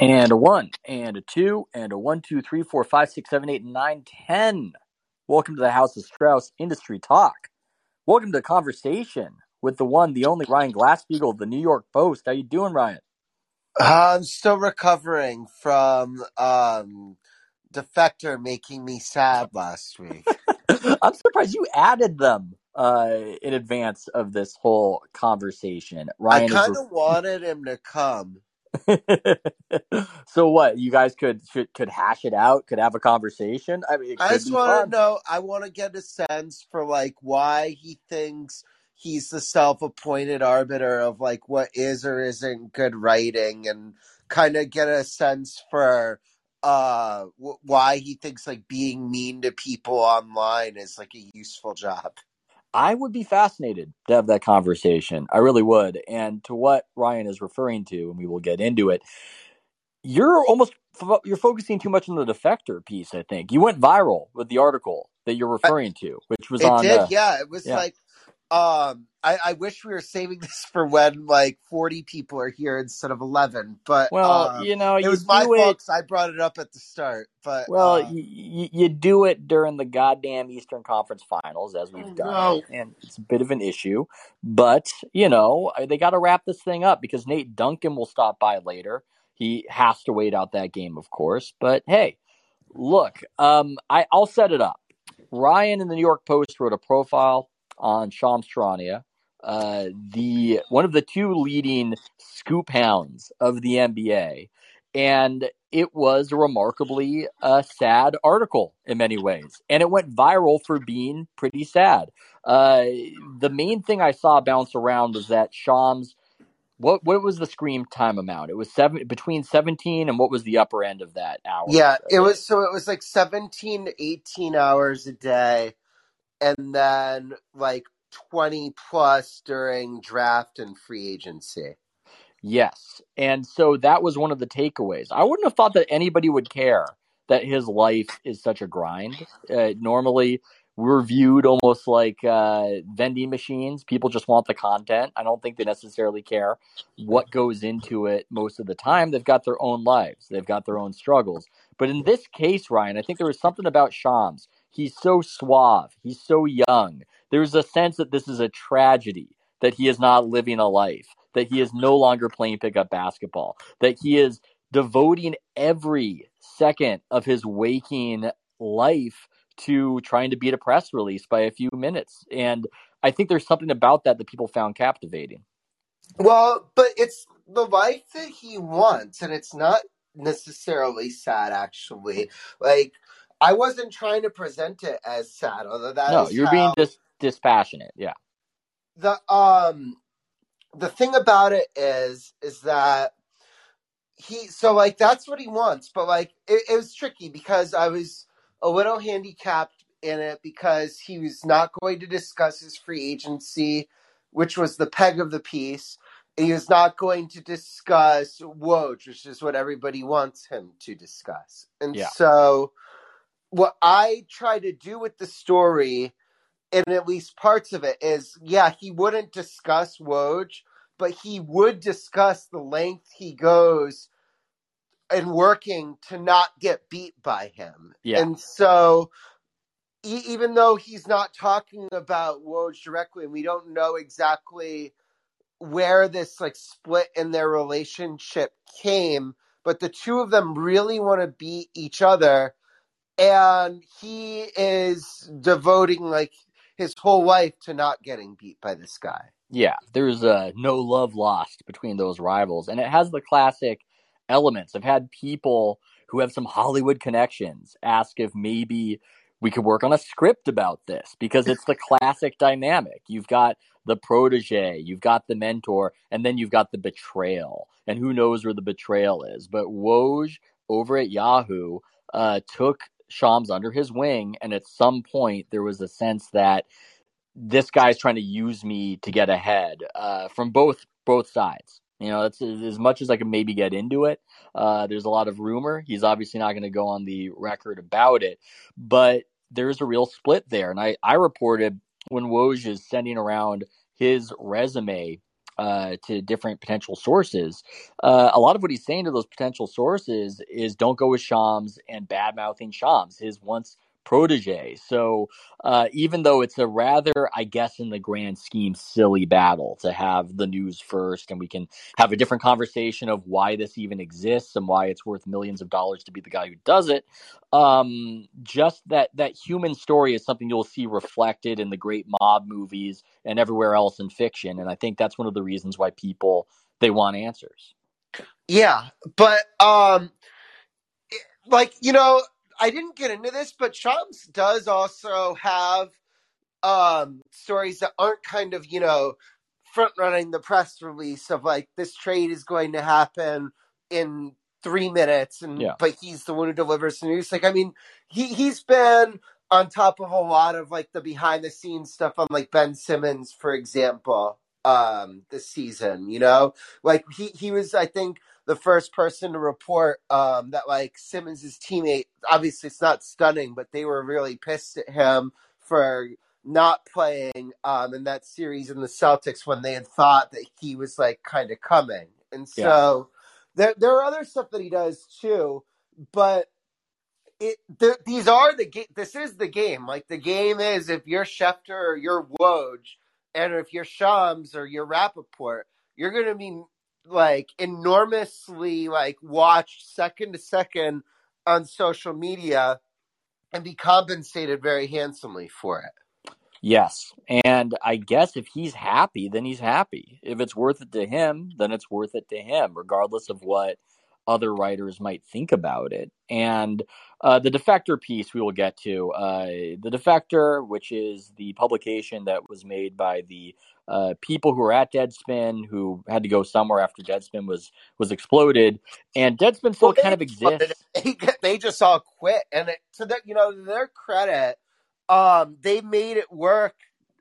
And a one, and a two, and a one, two, three, four, five, six, seven, eight, nine, ten. Welcome to the House of Strauss Industry Talk. Welcome to the conversation with the one, the only Ryan Glasspiegel of the New York Post. How you doing, Ryan? I'm still recovering from um, Defector making me sad last week. I'm surprised you added them uh, in advance of this whole conversation. Ryan I kind of wanted him to come. so what? You guys could should, could hash it out. Could have a conversation. I mean, I just want to know. I want to get a sense for like why he thinks he's the self-appointed arbiter of like what is or isn't good writing, and kind of get a sense for uh wh- why he thinks like being mean to people online is like a useful job. I would be fascinated to have that conversation. I really would. And to what Ryan is referring to, and we will get into it. You're almost you're focusing too much on the defector piece. I think you went viral with the article that you're referring to, which was It on. did, uh, yeah. It was yeah. like, um, I, I wish we were saving this for when like forty people are here instead of eleven. But well, um, you know, it you was my do it. fault 'cause I brought it up at the start. But Well, uh, you, you, you do it during the goddamn Eastern Conference Finals, as we've done, no. and it's a bit of an issue. But you know, they got to wrap this thing up because Nate Duncan will stop by later. He has to wait out that game, of course. But hey, look, um, I, I'll set it up. Ryan in the New York Post wrote a profile on Shams Charania, uh, the one of the two leading scoop hounds of the NBA, and it was a remarkably uh, sad article in many ways, and it went viral for being pretty sad. Uh, the main thing I saw bounce around was that Shams. What what was the screen time amount? It was seven between seventeen and what was the upper end of that hour? yeah, it was so it was like seventeen to eighteen hours a day, and then like twenty plus during draft and free agency. Yes. And so that was one of the takeaways. I wouldn't have thought that anybody would care that his life is such a grind. Uh, normally, we're viewed almost like uh, vending machines. People just want the content. I don't think they necessarily care what goes into it most of the time. They've got their own lives, they've got their own struggles. But in this case, Ryan, I think there was something about Shams. He's so suave, he's so young. There's a sense that this is a tragedy that he is not living a life, that he is no longer playing pickup basketball, that he is devoting every second of his waking life to trying to beat a press release by a few minutes. And I think there's something about that that people found captivating. Well, but it's the life that he wants, and it's not necessarily sad. Actually, like I wasn't trying to present it as sad, although that no, you're being dis- dispassionate. Yeah. the um the thing about it is is that he so like that's what he wants, but like it, it was tricky because I was a little handicapped in it because he was not going to discuss his free agency, which was the peg of the piece. He was not going to discuss Woj, which is what everybody wants him to discuss. And Yeah. so, what I try to do with the story, and at least parts of it, is yeah, he wouldn't discuss Woj, but he would discuss the length he goes and working to not get beat by him. Yeah. And so, e- even though he's not talking about Woj directly, and we don't know exactly where this like split in their relationship came, but the two of them really want to beat each other, and he is devoting like his whole life to not getting beat by this guy. Yeah, there's uh, no love lost between those rivals, and it has the classic elements. I've had people who have some Hollywood connections ask if maybe we could work on a script about this because it's the classic dynamic. You've got the protege, you've got the mentor, and then you've got the betrayal. And who knows where the betrayal is? But Woj over at Yahoo uh, took Shams under his wing, and at some point there was a sense that this guy's trying to use me to get ahead uh, from both both sides. You know, that's as much as I can maybe get into it. Uh, there's a lot of rumor. He's obviously not going to go on the record about it, but there's a real split there. And I, I reported when Woj is sending around his resume uh, to different potential sources, uh, a lot of what he's saying to those potential sources is don't go with Shams and bad mouthing Shams, his once protege. So uh, even though it's a rather, I guess, in the grand scheme, silly battle to have the news first, and we can have a different conversation of why this even exists and why it's worth millions of dollars to be the guy who does it. Um, just that that human story is something you'll see reflected in the great mob movies and everywhere else in fiction, and I think that's one of the reasons why people they want answers. Yeah, but um, like you know, I didn't get into this, but Shams does also have um stories that aren't kind of you know front running the press release of like this trade is going to happen in three minutes and yeah. but he's the one who delivers the news like i mean he he's been on top of a lot of like the behind the scenes stuff on like ben simmons for example um this season you know like he he was i think the first person to report um, that like Simmons's teammate. Obviously, it's not stunning, but they were really pissed at him for not playing um, in that series in the Celtics when they had thought that he was like kind of coming. And so yeah. there there are other stuff that he does too, but it the, these are the game. This is the game. Like the game is if you're Schefter or you're Woj, and if you're Shams or you're Rappaport, you're going to be like enormously like watched second to second on social media and be compensated very handsomely for it. Yes. And I guess if he's happy, then he's happy. If it's worth it to him, then it's worth it to him, regardless of what other writers might think about it. And uh, the defector piece we will get to. Uh, the defector, which is the publication that was made by the uh, people who were at Deadspin who had to go somewhere after Deadspin was was exploded, and Deadspin still well, kind of exists. They, they just all quit, and it, to their you know their credit, um, they made it work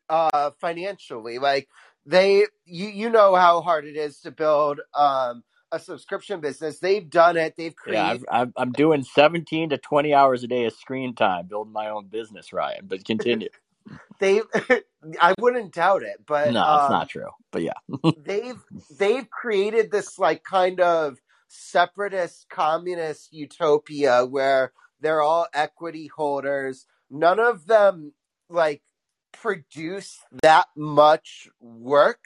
uh, financially. Like they, you you know how hard it is to build um, a subscription business. They've done it. They've created. Yeah, i am doing 17 to 20 hours a day of screen time building my own business, Ryan. But continue. they, I wouldn't doubt it, but no, um, it's not true. But yeah, they've they've created this like kind of separatist communist utopia where they're all equity holders. None of them like produce that much work,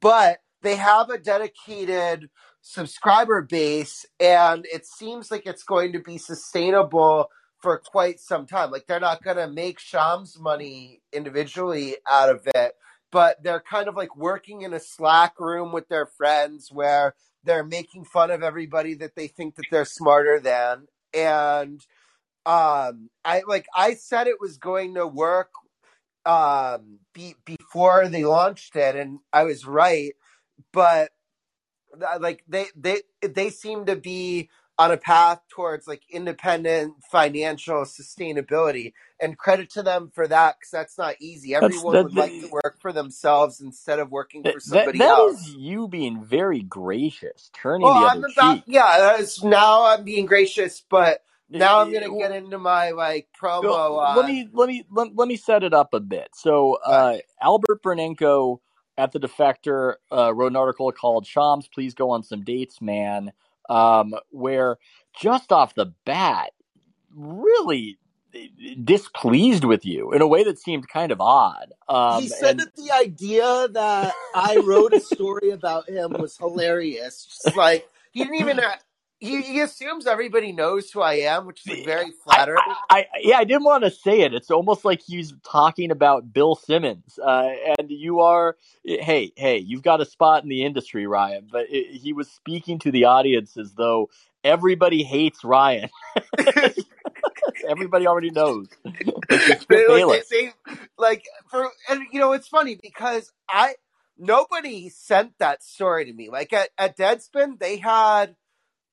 but they have a dedicated subscriber base and it seems like it's going to be sustainable for quite some time. Like they're not going to make Shams money individually out of it, but they're kind of like working in a Slack room with their friends where they're making fun of everybody that they think that they're smarter than and um I like I said it was going to work um be, before they launched it and I was right but like they they they seem to be on a path towards like independent financial sustainability and credit to them for that because that's not easy everyone that, would like to work for themselves instead of working for somebody that, that else that is you being very gracious turning well, the other I'm about, cheek yeah now i'm being gracious but now I'm gonna get into my like promo. Well, let me let me let, let me set it up a bit. So uh, Albert Burneko at the Defector uh, wrote an article called "Shams, please go on some dates, man," um, where just off the bat, really displeased with you in a way that seemed kind of odd. Um, he said and... that the idea that I wrote a story about him was hilarious. Just like he didn't even he, he, assumes everybody knows who I am, which is very flattering. I, I, yeah, I didn't want to say it. It's almost like he's talking about Bill Simmons, uh, and you are. Hey, hey, you've got a spot in the industry, Ryan. But it, he was speaking to the audience as though everybody hates Ryan. everybody already knows. like, like, they, like for and you know it's funny because I nobody sent that story to me. Like at, at Deadspin, they had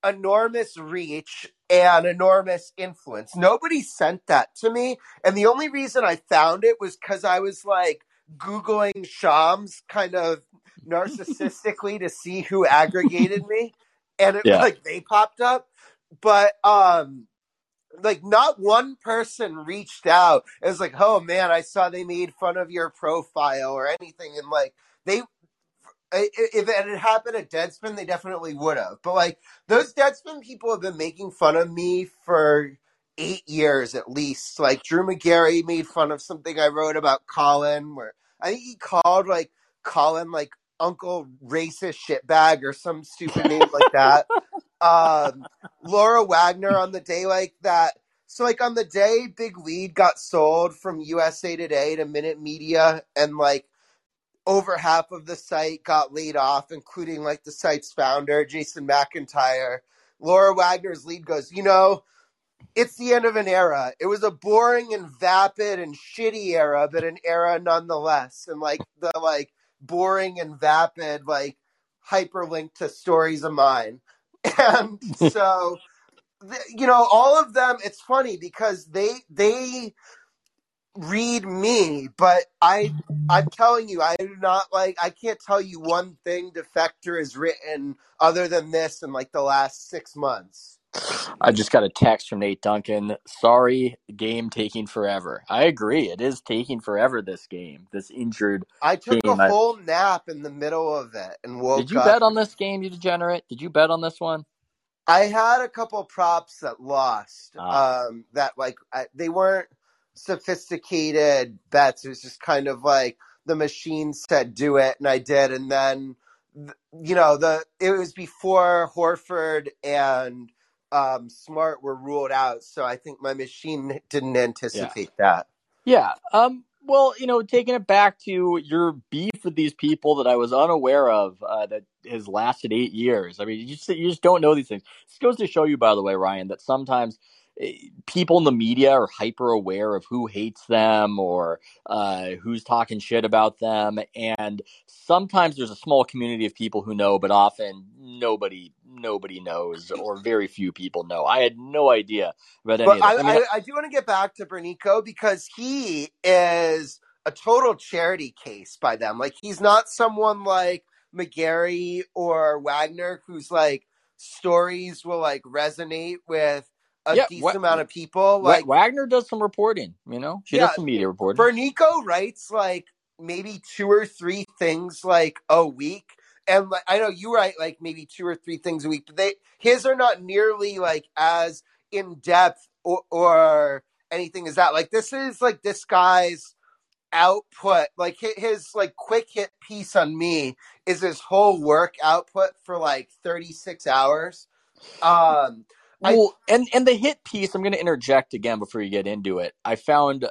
enormous reach and enormous influence. Nobody sent that to me. And the only reason I found it was because I was like Googling Shams kind of narcissistically to see who aggregated me. And it yeah. like they popped up. But um like not one person reached out. It was like, oh man, I saw they made fun of your profile or anything. And like they if it had happened at Deadspin, they definitely would have. But like those Deadspin people have been making fun of me for eight years at least. Like Drew Magary made fun of something I wrote about Colin, where I think he called like Colin like Uncle Racist Shitbag or some stupid name like that. Um, Laura Wagner on the day like that. So like on the day Big Lead got sold from USA Today to Minute Media, and like over half of the site got laid off, including like the site's founder, Jason McIntyre. Laura Wagner's lead goes, you know, it's the end of an era. It was a boring and vapid and shitty era, but an era nonetheless. And like the like boring and vapid like hyperlink to stories of mine. And so you know, all of them it's funny because they they read me, but I I'm telling you, I do not like I can't tell you one thing Defector has written other than this in like the last six months. I just got a text from Nate Duncan. Sorry, game taking forever. I agree. It is taking forever. This game, this injured. I took game. a whole nap in the middle of it and woke. Did you up. bet on this game, you degenerate? Did you bet on this one? I had a couple props that lost. Ah. Um, that like I, they weren't sophisticated bets. It was just kind of like the machine said do it, and I did, and then you know the it was before Horford and um, Smart were ruled out, so I think my machine didn't anticipate that. Yeah. Um. Well, you know, taking it back to your beef with these people that I was unaware of uh, that has lasted eight years. I mean, you just you just don't know these things. This goes to show you, by the way, Ryan, that sometimes people in the media are hyper aware of who hates them or uh, who's talking shit about them, and sometimes there's a small community of people who know, but often nobody nobody knows or very few people know. I had no idea about any But. I, I mean, I, I do want to get back to Burneko because he is a total charity case by them. Like he's not someone like Magary or Wagner who's like stories will like resonate with a Yeah, decent Wa- amount of people. Wa- Like Wagner does some reporting. You know, she Yeah, does some media reporting. Burneko writes like maybe two or three things like a week. And like, I know you write like maybe two or three things a week, but they his are not nearly like as in depth or, or anything as that. Like this is like this guy's output. Like his like quick hit piece on me is his whole work output for like thirty six hours. Um, I- Well, and and the hit piece, I'm going to interject again before you get into it. I found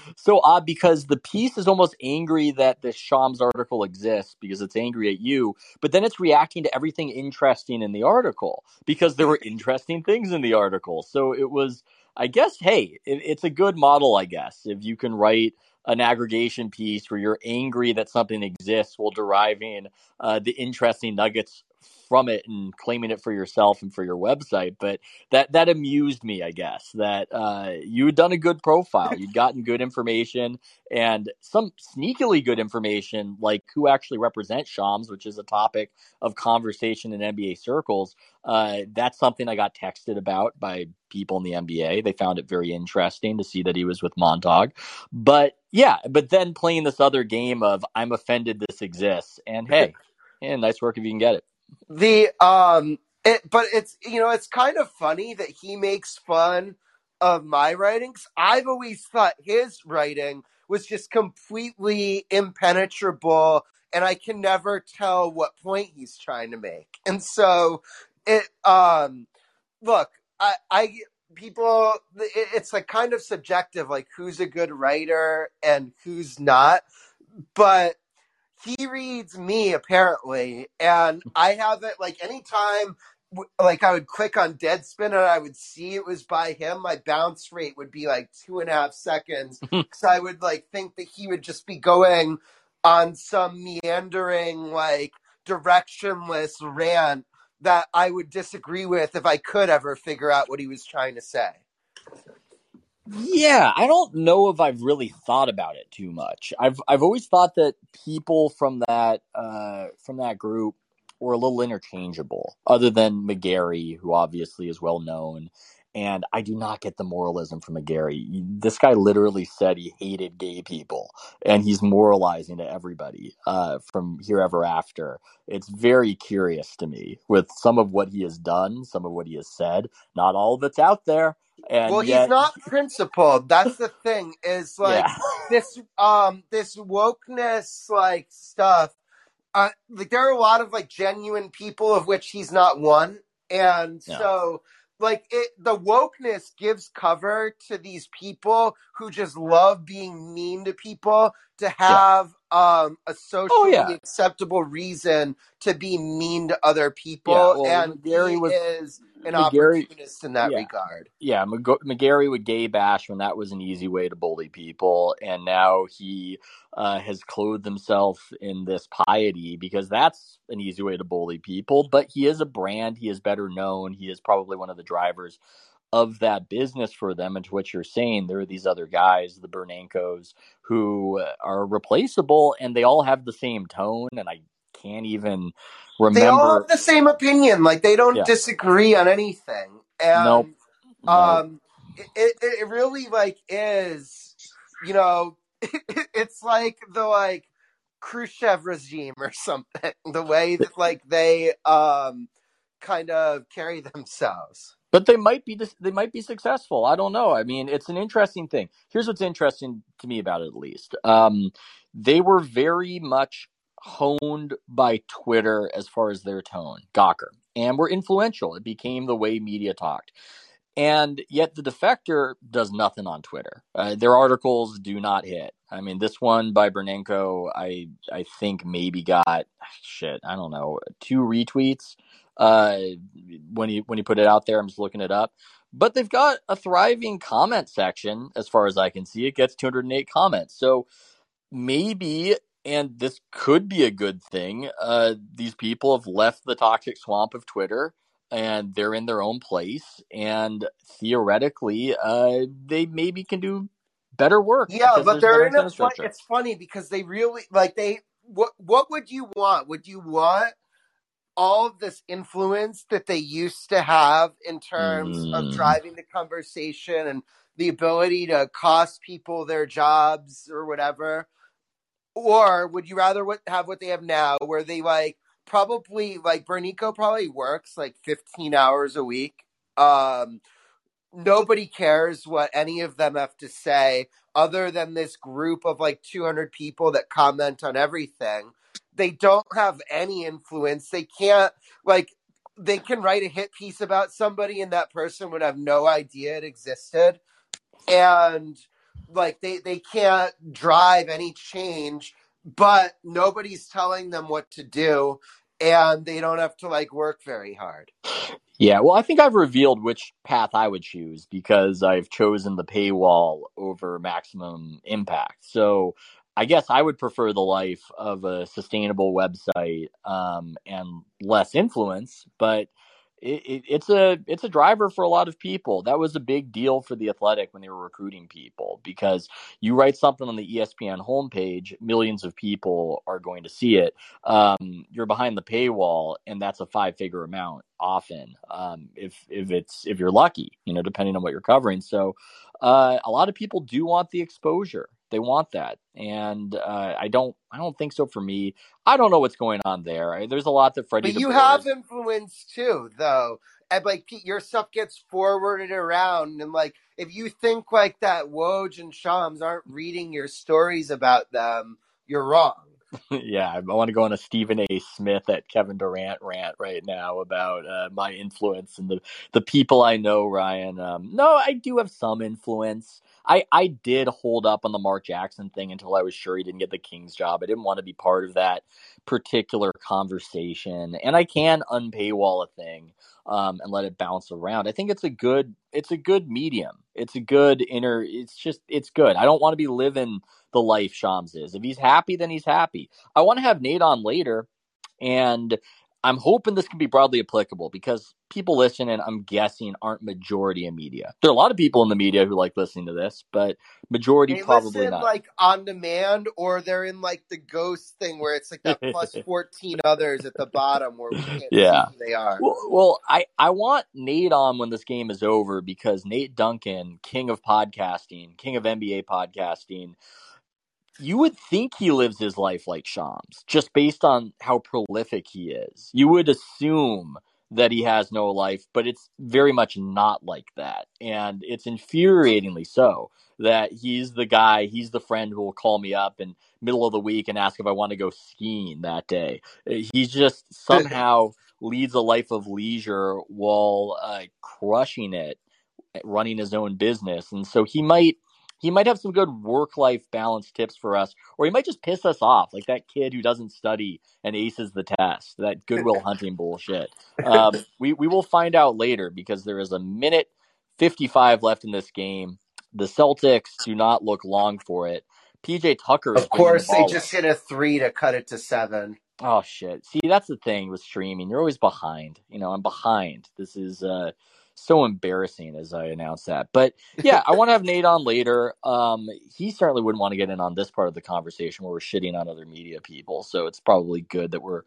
so odd because the piece is almost angry that the Shams article exists because it's angry at you, but then it's reacting to everything interesting in the article because there were interesting things in the article. So it was, I guess, hey, it, it's a good model, I guess, if you can write an aggregation piece where you're angry that something exists while deriving uh, the interesting nuggets from it and claiming it for yourself and for your website. But that that amused me, I guess, that uh, you had done a good profile. You'd gotten good information and some sneakily good information, like who actually represents Shams, which is a topic of conversation in NBA circles. Uh, that's something I got texted about by people in the NBA. They found it very interesting to see that he was with Montauk. But yeah, but then playing this other game of I'm offended this exists, and hey, yeah, nice work if you can get it. The um it but it's you know it's kind of funny that he makes fun of my writings. I've always thought his writing was just completely impenetrable and i can never tell what point he's trying to make. And so it um look i i people it, it's like kind of subjective like who's a good writer and who's not. But he reads me apparently, and I haven't like anytime like I would click on Deadspin and I would see it was by him. My bounce rate would be like two and a half seconds hmm. because I would like think that he would just be going on some meandering like directionless rant that I would disagree with if I could ever figure out what he was trying to say. Yeah, I don't know if I've really thought about it too much. I've I've always thought that people from that uh, from that group were a little interchangeable, other than Magary, who obviously is well known, And I do not get the moralism from Magary. This guy literally said he hated gay people, and he's moralizing to everybody uh, from here ever after. It's very curious to me with some of what he has done, some of what he has said. Not all of it's out there. And well, yet, he's not principled. That's the thing. Is like yeah, this um this wokeness like stuff. Uh, like there are a lot of like genuine people of which he's not one, and Yeah. so like it the wokeness gives cover to these people who just love being mean to people to have um a socially Oh, yeah. acceptable reason to be mean to other people, Yeah, well, and Gary was- is an Magary- opportunist in that yeah. regard. yeah, McG- Magary would gay bash when that was an easy way to bully people, and now he uh, has clothed himself in this piety because that's an easy way to bully people. But he is a brand; he is better known. He is probably one of the drivers of that business for them. And to what you're saying, there are these other guys, the Burnekos, who are replaceable, and they all have the same tone. And I can't even remember. They all have the same opinion. Like they don't Yeah. disagree on anything. And Nope. No. um it, it it really like is you know it's like the like Khrushchev regime or something. The way that like they um kind of carry themselves. But they might be they might be successful. I don't know. I mean, it's an interesting thing. Here's what's interesting to me about it, at least. Um, they were very much honed by Twitter as far as their tone, Gawker, and were influential. It became the way media talked. And yet, the defector does nothing on Twitter. Uh, their articles do not hit. I mean, this one by Burneko, I I think maybe got shit. I don't know, two retweets uh, when he when he put it out there. I'm just looking it up, but they've got a thriving comment section as far as I can see. It gets 208 comments, so maybe, and this could be a good thing. Uh, these people have left the toxic swamp of Twitter. And they're in their own place, and theoretically, uh, they maybe can do better work. Yeah, but they're in a fun, it's funny because they really like they what what would you want? Would you want all of this influence that they used to have in terms of Mm. driving the conversation and the ability to cost people their jobs or whatever? Or would you rather what, have what they have now where they like probably like Burneko probably works like 15 hours a week. Um nobody cares what any of them have to say other than this group of like 200 people that comment on everything. They don't have any influence. They can't like they can write a hit piece about somebody and that person would have no idea it existed. And like they they can't drive any change, but nobody's telling them what to do and they don't have to like work very hard. Yeah, well, I think I've revealed which path I would choose because I've chosen the paywall over maximum impact. So I guess I would prefer the life of a sustainable website um, and less influence, but it, it, it's a it's a driver for a lot of people. That was a big deal for the Athletic when they were recruiting people because you write something on the ESPN homepage, millions of people are going to see it. Um, you're behind the paywall, and that's a five figure amount often. Um, if if it's if you're lucky, you know, depending on what you're covering. So uh, a lot of people do want the exposure. They want that, and uh, I don't. I don't think so for me. I don't know what's going on there. There's a lot that Freddie. But you have influence too, though. And like Pete, your stuff gets forwarded around, and like if you think like that, Woj and Shams aren't reading your stories about them, you're wrong. yeah, I want to go on a Stephen A. Smith at Kevin Durant rant right now about uh, my influence and the the people I know. Ryan, um, no, I do have some influence. I I did hold up on the Mark Jackson thing until I was sure he didn't get the Kings job. I didn't want to be part of that particular conversation, and I can unpaywall a thing um, and let it bounce around. I think it's a good it's a good medium. It's a good inner. It's just it's good. I don't want to be living the life Shams is. If he's happy, then he's happy. I want to have Nate on later, and I'm hoping this can be broadly applicable because people listening, I'm guessing, aren't majority in media. There are a lot of people in the media who like listening to this, but majority They probably listen not. like on demand, or they're in like the ghost thing where it's like that plus fourteen others at the bottom where we can't Yeah. see who they are. Well, well, I, I want Nate on when this game is over because Nate Duncan, king of podcasting, king of NBA podcasting, you would think he lives his life like Shams, just based on how prolific he is. You would assume that he has no life, but it's very much not like that. And it's infuriatingly so that he's the guy, he's the friend who will call me up in middle of the week and ask if I want to go skiing that day. He just somehow leads a life of leisure while uh, crushing it, running his own business. And so he might he might have some good work life balance tips for us, or he might just piss us off, like that kid who doesn't study and aces the test. That Goodwill Hunting bullshit. Um, we we will find out later because there is a minute fifty five left in this game. The Celtics do not look long for it. PJ Tucker Of bringing the course, they just hit a three to cut it to seven. Oh shit! See, that's the thing with streaming. You're always behind. You know, I'm behind. This is uh, so embarrassing as I announce that. But yeah, I want to have Nate on later. Um, he certainly wouldn't want to get in on this part of the conversation where we're shitting on other media people. So it's probably good that we're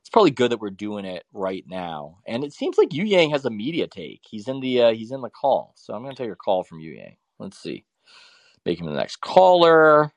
it's probably good that we're doing it right now. And it seems like Yu Yang has a media take. He's in the uh, he's in the call. So I'm going to take a call from Yu Yang. Let's see. Make him the next caller.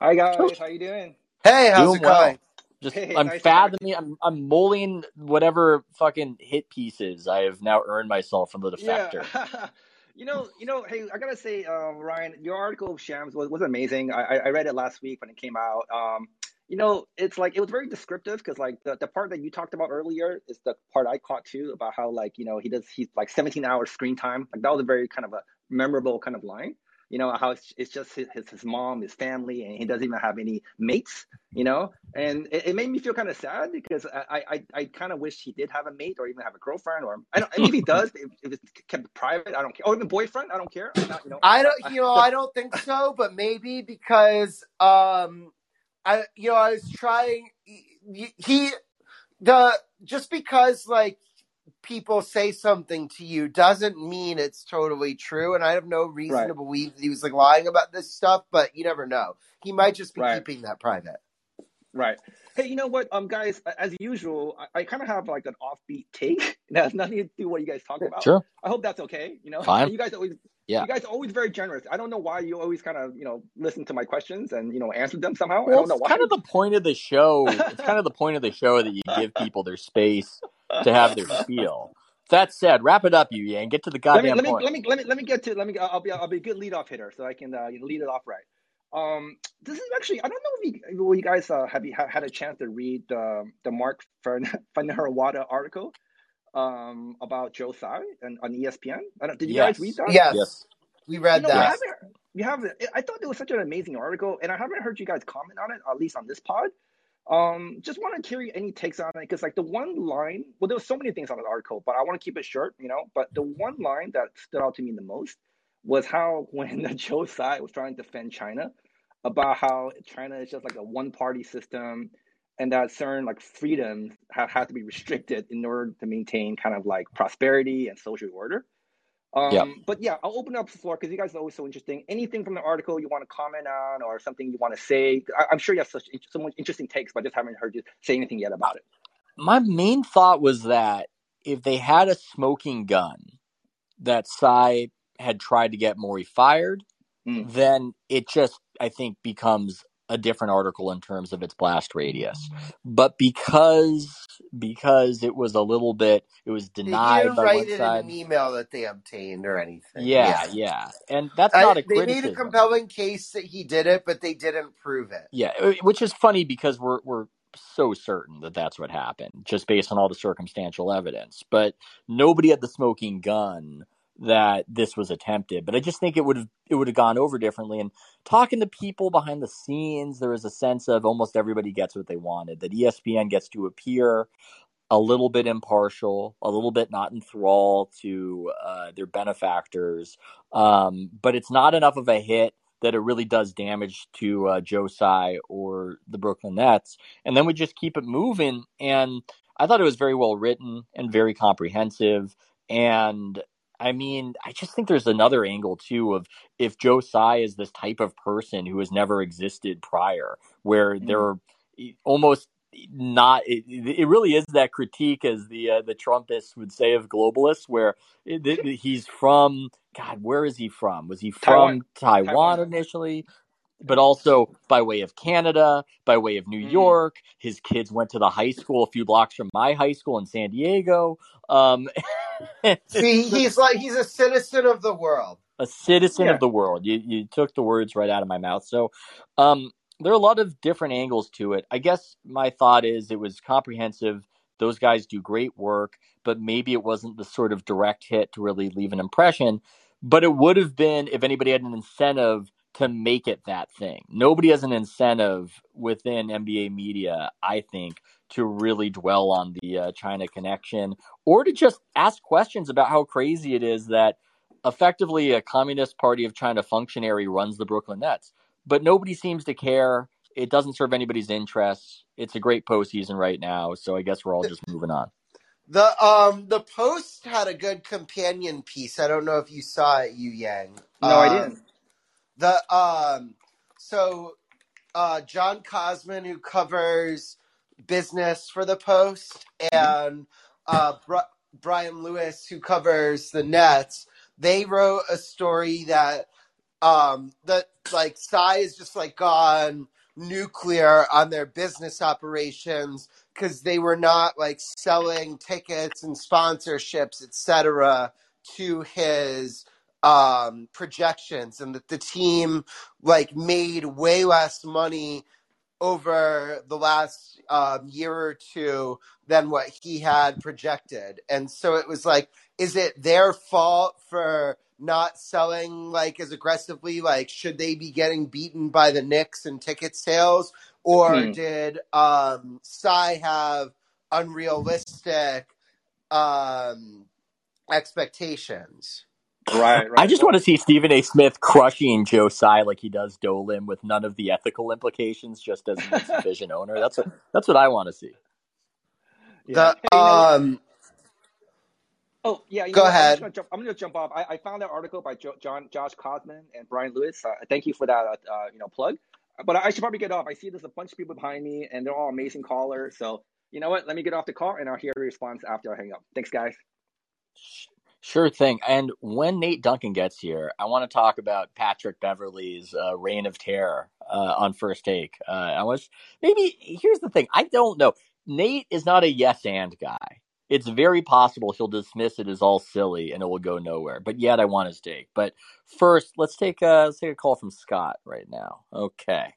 Hi guys, how you doing? Hey, how's Doing it going? well. Just Hey, I'm nice fathoming. I'm I'm mulling whatever fucking hit pieces I have now earned myself from the defector. Yeah. you know, you know, hey, I gotta say, um, Ryan, your article of Shams was, was amazing. I, I I read it last week when it came out. Um, you know, it's like it was very descriptive because like the, the part that you talked about earlier is the part I caught too about how like you know he does he's like 17 hours screen time. Like that was a very kind of a memorable kind of line. You know how it's, it's just his, his mom, his family, and he doesn't even have any mates. You know, and it, it made me feel kind of sad because I I, I kind of wish he did have a mate or even have a girlfriend or I don't, maybe he does if, if it's kept private. I don't care. Or even boyfriend. I don't care. Not, you know. I don't, you know, I don't think so, but maybe because, um, I, you know, I was trying. He, he the just because like people say something to you doesn't mean it's totally true, and I have no reason Right. to believe that he was like lying about this stuff. But you never know; he might just be Right. keeping that private. Right. Hey, you know what, um, guys? As usual, I, I kind of have like an offbeat take that has nothing to do with what you guys talk about. Sure. I hope that's okay. You know, Fine. you guys always, Yeah. you guys are always very generous. I don't know why you always kind of, you know, listen to my questions and you know answer them somehow. I Well, don't know it's why. kind of the point of the show. It's kind of the point of the show that you give people their space to have their spiel. That said, wrap it up, you Yang. Get to the let me goddamn let me point. let me let me let me get to let me I'll be I'll be a good lead off hitter so I can uh, you know, lead it off right. Um, this is actually I don't know if you, well, you guys uh, have you ha- had a chance to read um, the Mark Fainaru-Wada article um, about Joe Tsai and on ESPN. I don't, did you guys read that? Yes, Yes. we You read know, I that. haven't. You haven't. I thought it was such an amazing article, and I haven't heard you guys comment on it, at least on this pod. Um, just want to hear any takes on it because, like, the one line. Well, there was so many things on the article, but I want to keep it short, you know. But the one line that stood out to me the most was how when the Joe Tsai was trying to defend China about how China is just like a one-party system, and that certain like freedoms have had to be restricted in order to maintain kind of like prosperity and social order. Um, Yep. but yeah, I'll open up the floor because you guys are always so interesting. Anything from the article you want to comment on, or something you want to say? I, I'm sure you have such so much interesting takes, but I just haven't heard you say anything yet about it. My main thought was that if they had a smoking gun that Tsai had tried to get Morey fired, Mm. then it just I think becomes a different article in terms of its blast radius. But because because it was a little bit it was denied didn't by write one it in side. an email that they obtained or anything. Yeah, yeah. yeah. And that's I- not a they made a compelling case that he did it, but they didn't prove it. Yeah, uh, which is funny because we're we're so certain that that's what happened, just based on all the circumstantial evidence. But nobody had the smoking gun that this was attempted. But I just think it would have it would have gone over differently. And talking to people behind the scenes, there is a sense of almost everybody gets what they wanted. That ESPN gets to appear a little bit impartial, a little bit not in thrall to uh, their benefactors, um, but it's not enough of a hit that it really does damage to uh, Joe Tsai or the Brooklyn Nets. And then we just keep it moving. And I thought it was very well written and very comprehensive. And I mean, I just think there's another angle too of if Joe Tsai is this type of person who has never existed prior, where mm. they're almost not it, it, really is that critique as the uh, the trumpists would say of globalists where it, it, he's from god where is he from was he from taiwan, taiwan initially but also by way of Canada, by way of New mm. York. His kids went to the high school a few blocks from my high school in San Diego. Um, See, he's like he's a citizen of the world. A citizen yeah. of the world. You you took the words right out of my mouth. So, um, there are a lot of different angles to it. I guess my thought is it was comprehensive. Those guys do great work, but maybe it wasn't the sort of direct hit to really leave an impression. But it would have been if anybody had an incentive to make it that thing. Nobody has an incentive within NBA media, I think, to really dwell on the uh, China connection or to just ask questions about how crazy it is that effectively a Communist Party of China functionary runs the Brooklyn Nets. But nobody seems to care. It doesn't serve anybody's interests. It's a great postseason right now, so I guess we're all just moving on. The um the post had a good companion piece. I don't know if you saw it, Yu Yang. No, um, I didn't. The um, so uh, John Kosman, who covers business for the Post, and uh, Br- Brian Lewis, who covers the Nets, they wrote a story that um, that like Tsai is just like gone nuclear on their business operations because they were not like selling tickets and sponsorships, etc., to his um, projections and that the team like made way less money over the last um, year or two than what he had projected. And so it was like, is it their fault for not selling like as aggressively? Like, should they be getting beaten by the Knicks and ticket sales? Or hmm. did um, Tsai have unrealistic um, expectations? Right, right. I just want to see Stephen A. Smith crushing Joe Tsai like he does Dolan with none of the ethical implications, just as a division owner. That's what that's what I want to see. Yeah. The, um. Oh yeah. go ahead. I'm, gonna jump, I'm gonna jump off. I, I found that article by jo- John Josh Kosman and Brian Lewis. Uh, thank you for that. Uh, uh, you know, plug. But I should probably get off. I see there's a bunch of people behind me, and they're all amazing callers. So you know what? Let me get off the call, and I'll hear the response after I hang up. Thanks, guys. Sure thing. And when Nate Duncan gets here, I want to talk about Patrick Beverley's uh, reign of terror uh, on first take. Uh, I was maybe here's the thing. I don't know. Nate is not a yes and guy. It's very possible he'll dismiss it as all silly and it will go nowhere. But yet, I want his take. But first, let's take a, let's take a call from Scott right now. Okay.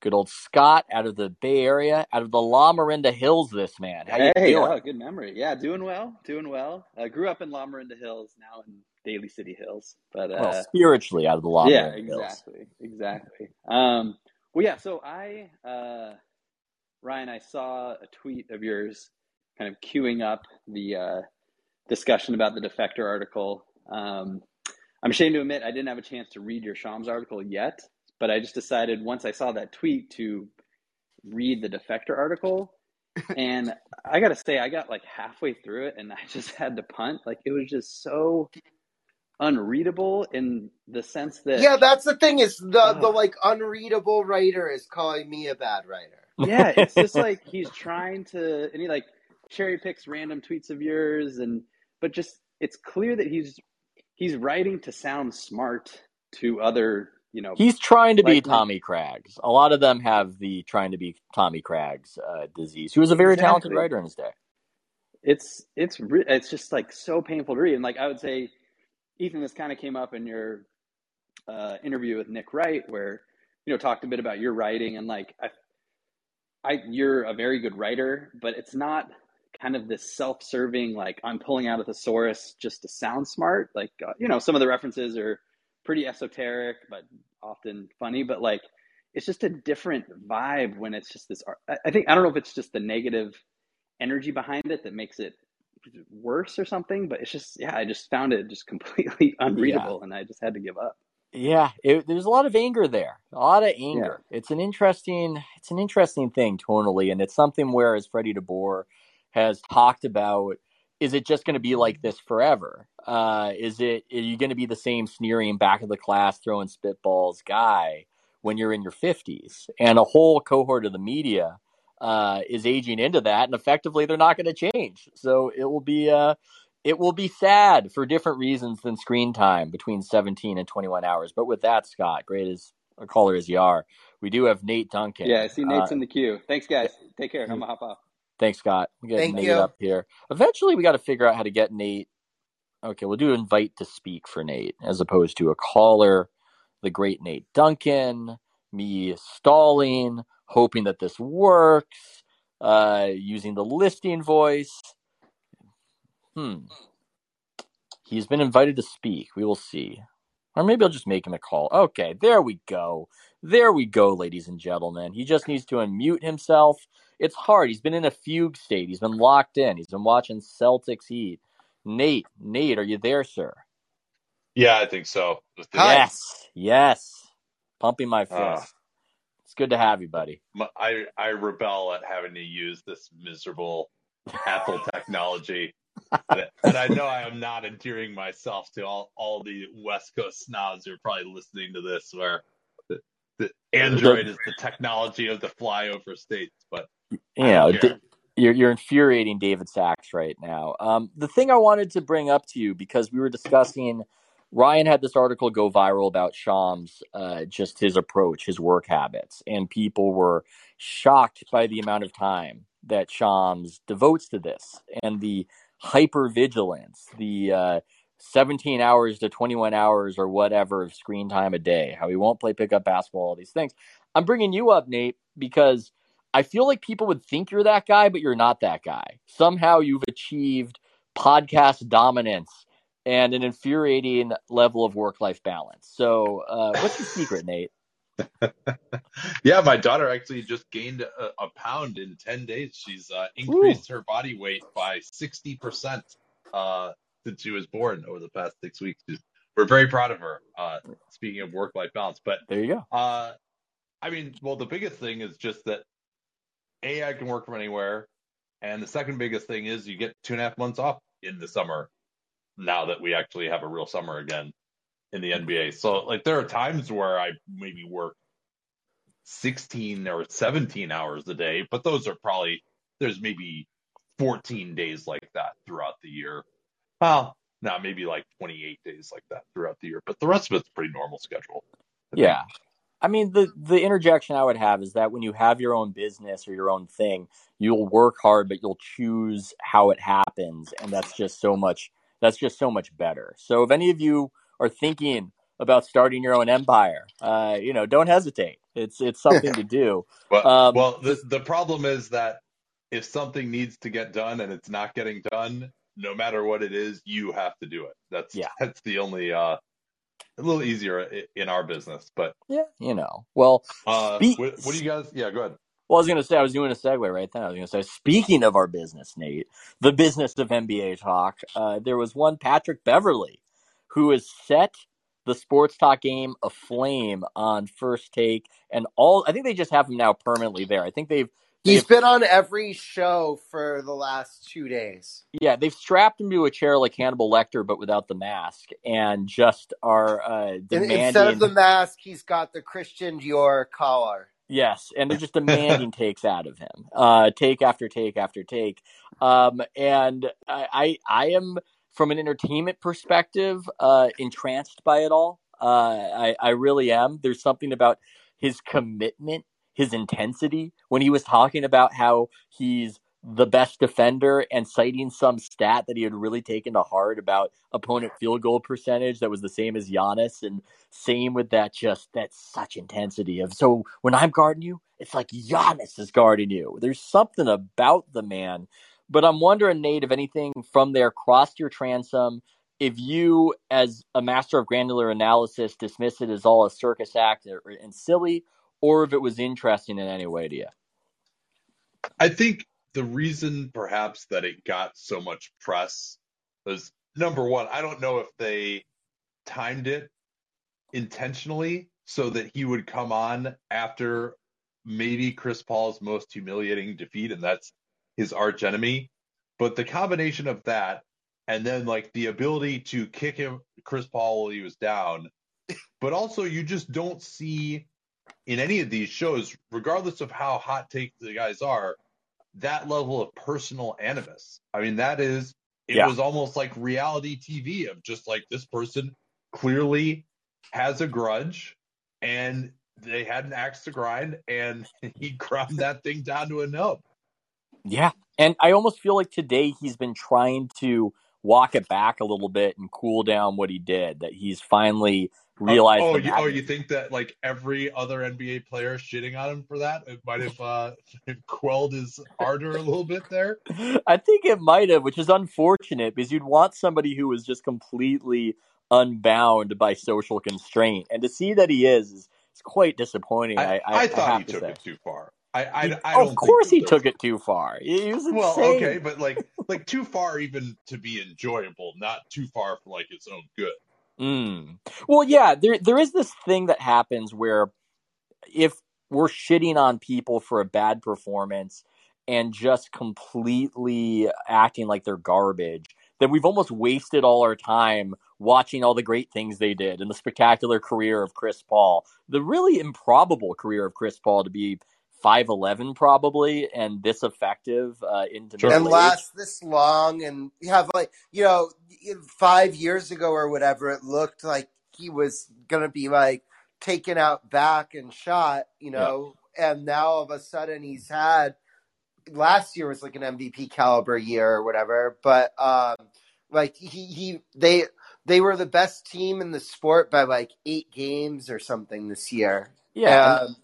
Good old Scott out of the Bay Area, out of the La Lamorinda Hills. This man, how you hey, doing? Oh, good memory. Yeah, doing well, doing well. I grew up in La Lamorinda Hills, now in Daly City Hills, but uh, well, spiritually out of the La Lamorinda yeah, exactly, Hills. exactly. Um, well, yeah. So I, uh, Ryan, I saw a tweet of yours, kind of queuing up the uh, discussion about the defector article. Um, I'm ashamed to admit I didn't have a chance to read your Shams article yet. But I just decided once I saw that tweet to read the defector article. and I got to say, I got like halfway through it and I just had to punt. Like it was just so unreadable in the sense that yeah that's the thing is the uh, the like unreadable writer is calling me a bad writer yeah it's just like he's trying to and he like cherry picks random tweets of yours and but just it's clear that he's he's writing to sound smart to other you know he's trying to like, be Tommy Craggs. A lot of them have the trying to be Tommy Craggs uh, disease. He was a very exactly. talented writer in his day. It's it's it's just like so painful to read, and like I would say, Ethan, this kind of came up in your uh, interview with Nick Wright, where you know talked a bit about your writing and like I, I you're a very good writer, but it's not kind of this self-serving like I'm pulling out a thesaurus just to sound smart. Like uh, you know some of the references are pretty esoteric, but often funny. But like, it's just a different vibe when it's just this. I think I don't know if it's just the negative energy behind it that makes it worse or something. But it's just yeah, I just found it just completely unreadable, yeah. and I just had to give up. Yeah, it, there's a lot of anger there. A lot of anger. Yeah. It's an interesting, it's an interesting thing tonally, and it's something where, as Freddie DeBoer has talked about, is it just going to be like this forever? Uh, is it? Are you going to be the same sneering back of the class, throwing spitballs guy when you're in your 50s? And a whole cohort of the media uh, is aging into that, and effectively they're not going to change. So it will be. Uh, it will be sad for different reasons than screen time between 17 and 21 hours. But with that, Scott, great as a caller as you are, we do have Nate Duncan. Yeah, I see Nate's uh, in the queue. Thanks, guys. Take care. I'm gonna hop off. Thanks, Scott. We get Thank Nate you. up here. Eventually, we got to figure out how to get Nate. Okay, we'll do invite to speak for Nate as opposed to a caller. The great Nate Duncan. Me stalling, hoping that this works. Uh, using the listing voice. Hmm. He's been invited to speak. We will see. Or maybe I'll just make him a call. Okay, there we go. There we go, ladies and gentlemen. He just needs to unmute himself. It's hard. He's been in a fugue state. He's been locked in. He's been watching Celtics Heat. Nate, Nate, are you there, sir? Yeah, I think so. Yes, yes. Pumping my fist. Uh, it's good to have you, buddy. I I rebel at having to use this miserable Apple technology and I know I am not endearing myself to all, all the West Coast snobs who are probably listening to this, where the, the Android is the technology of the flyover states. But you know, you're you're infuriating David Sacks right now. Um, the thing I wanted to bring up to you because we were discussing. Ryan had this article go viral about Shams, uh, just his approach, his work habits, and people were shocked by the amount of time that Shams devotes to this and the hyper vigilance, the uh, 17 hours to 21 hours or whatever of screen time a day, how he won't play pickup basketball, all these things. I'm bringing you up, Nate, because I feel like people would think you're that guy, but you're not that guy. Somehow you've achieved podcast dominance and an infuriating level of work life balance. So, uh, what's your secret, Nate? yeah, my daughter actually just gained a, a pound in 10 days. She's uh, increased Ooh. her body weight by 60% uh, since she was born over the past six weeks. We're very proud of her. Uh, speaking of work life balance, but there you go. Uh, I mean, well, the biggest thing is just that A, I can work from anywhere. And the second biggest thing is you get two and a half months off in the summer now that we actually have a real summer again in the NBA. So like there are times where I maybe work 16 or 17 hours a day, but those are probably there's maybe 14 days like that throughout the year. Well, now maybe like 28 days like that throughout the year, but the rest of it's pretty normal schedule. I yeah. Think. I mean, the the interjection I would have is that when you have your own business or your own thing, you'll work hard, but you'll choose how it happens, and that's just so much. That's just so much better. So, if any of you are thinking about starting your own empire, uh, you know, don't hesitate. It's it's something to do. well, um, well, the the problem is that if something needs to get done and it's not getting done, no matter what it is, you have to do it. That's yeah. that's the only uh, a little easier in our business, but yeah, you know. Well, uh, spe- what, what do you guys? Yeah, go ahead. Well, I was going to say, I was doing a segue right then. I was going to say, speaking of our business, Nate, the business of NBA talk, uh, there was one Patrick Beverley who has set the sports talk game aflame on first take and all I think they just have him now permanently there. I think they've He's been on every show for the last two days. Yeah, they've strapped him to a chair like Hannibal Lecter, but without the mask, and just are uh, demanding. Instead of the mask, he's got the Christian Dior collar. Yes, and they're just demanding takes out of him, uh, take after take after take, um, and I, I, I am from an entertainment perspective, uh, entranced by it all. Uh, I, I really am. There's something about his commitment, his intensity when he was talking about how he's the best defender and citing some stat that he had really taken to heart about opponent field goal percentage that was the same as Giannis and same with that just that such intensity of so when I'm guarding you, it's like Giannis is guarding you. There's something about the man but I'm wondering, Nate, if anything from there crossed your transom, if you, as a master of granular analysis, dismiss it as all a circus act and silly, or if it was interesting in any way to you. I think the reason perhaps that it got so much press was number one, I don't know if they timed it intentionally so that he would come on after maybe Chris Paul's most humiliating defeat, and that's his arch enemy. But the combination of that and then like the ability to kick him Chris Paul while he was down, but also you just don't see in any of these shows, regardless of how hot take the guys are, that level of personal animus. I mean, that is it Yeah. was almost like reality TV of just like this person clearly has a grudge and they had an axe to grind and he ground that thing down to a nub. Yeah. And I almost feel like today he's been trying to walk it back a little bit and cool down what he did, that he's finally realized. Oh, you, oh, you think that like every other NBA player shitting on him for that, it might have uh, quelled his ardor a little bit there? I think it might have, which is unfortunate because you'd want somebody who was just completely unbound by social constraint. And to see that he is is, is quite disappointing. I, I, I, I thought he to took say. it too far. I, I, I don't of course, he took it too far. He was insane. Well, okay, but like like too far even to be enjoyable, not too far for like its own good. Mm. Well, yeah, there there is this thing that happens where if we're shitting on people for a bad performance and just completely acting like they're garbage, then we've almost wasted all our time watching all the great things they did and the spectacular career of Chris Paul, the really improbable career of Chris Paul to be 5'11 probably and this effective uh, into Sure. and last this long and you have like you know five years ago or whatever it looked like he was gonna be like taken out back and shot you know and now all of a sudden he's had last year was like an mvp caliber year or whatever but um like he he they they were the best team in the sport by like eight games or something this year. Yeah, um,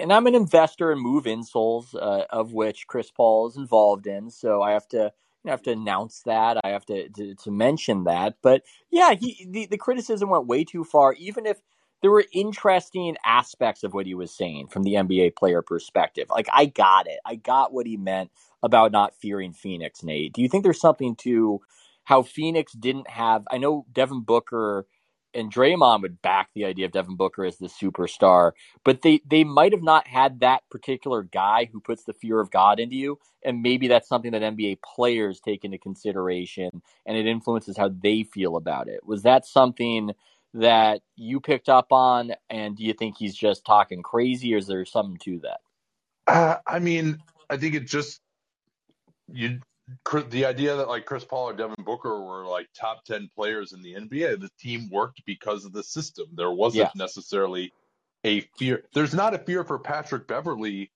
and I'm an investor in Move Insoles, uh, of which Chris Paul is involved in. So I have to have to announce that. I have to, to to mention that. But yeah, he the, the criticism went way too far. Even if there were interesting aspects of what he was saying from the NBA player perspective, like I got it. I got what he meant about not fearing Phoenix. Nate, do you think there's something to how Phoenix didn't have? I know Devin Booker and Draymond would back the idea of Devin Booker as the superstar but they they might have not had that particular guy who puts the fear of God into you, and maybe that's something that NBA players take into consideration, and it influences how they feel about it. Was that something that you picked up on, and do you think he's just talking crazy, or is there something to that? Uh, I mean, I think it just you the idea that like Chris Paul or Devin Booker were like top ten players in the NBA. The team worked because of the system. There wasn't Yeah. necessarily a fear. There's not a fear for Patrick Beverley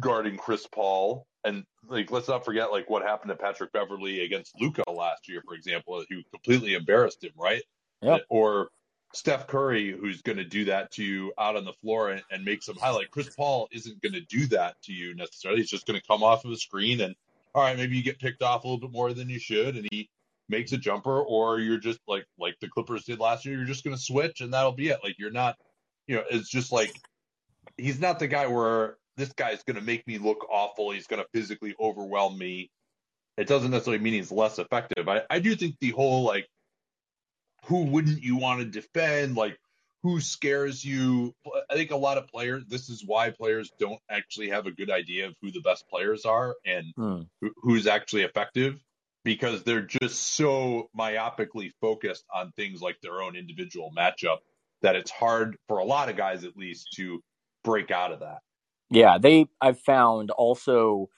guarding Chris Paul. And like, let's not forget like what happened to Patrick Beverley against Luka last year, for example, who completely embarrassed him, right? Yep. Or Steph Curry, who's going to do that to you out on the floor and, and make some highlight. Chris Paul isn't going to do that to you necessarily. He's just going to come off of the screen and, all right, maybe you get picked off a little bit more than you should, and he makes a jumper, or you're just like like the Clippers did last year. You're just going to switch, and that'll be it. Like you're not, you know, it's just like he's not the guy where this guy's going to make me look awful. He's going to physically overwhelm me. It doesn't necessarily mean he's less effective. I, I do think the whole like who wouldn't you want to defend? Like, who scares you? I think a lot of players, this is why players don't actually have a good idea of who the best players are and Hmm. who- who's actually effective because they're just so myopically focused on things like their own individual matchup that it's hard for a lot of guys, at least, to break out of that. Yeah, they I've found also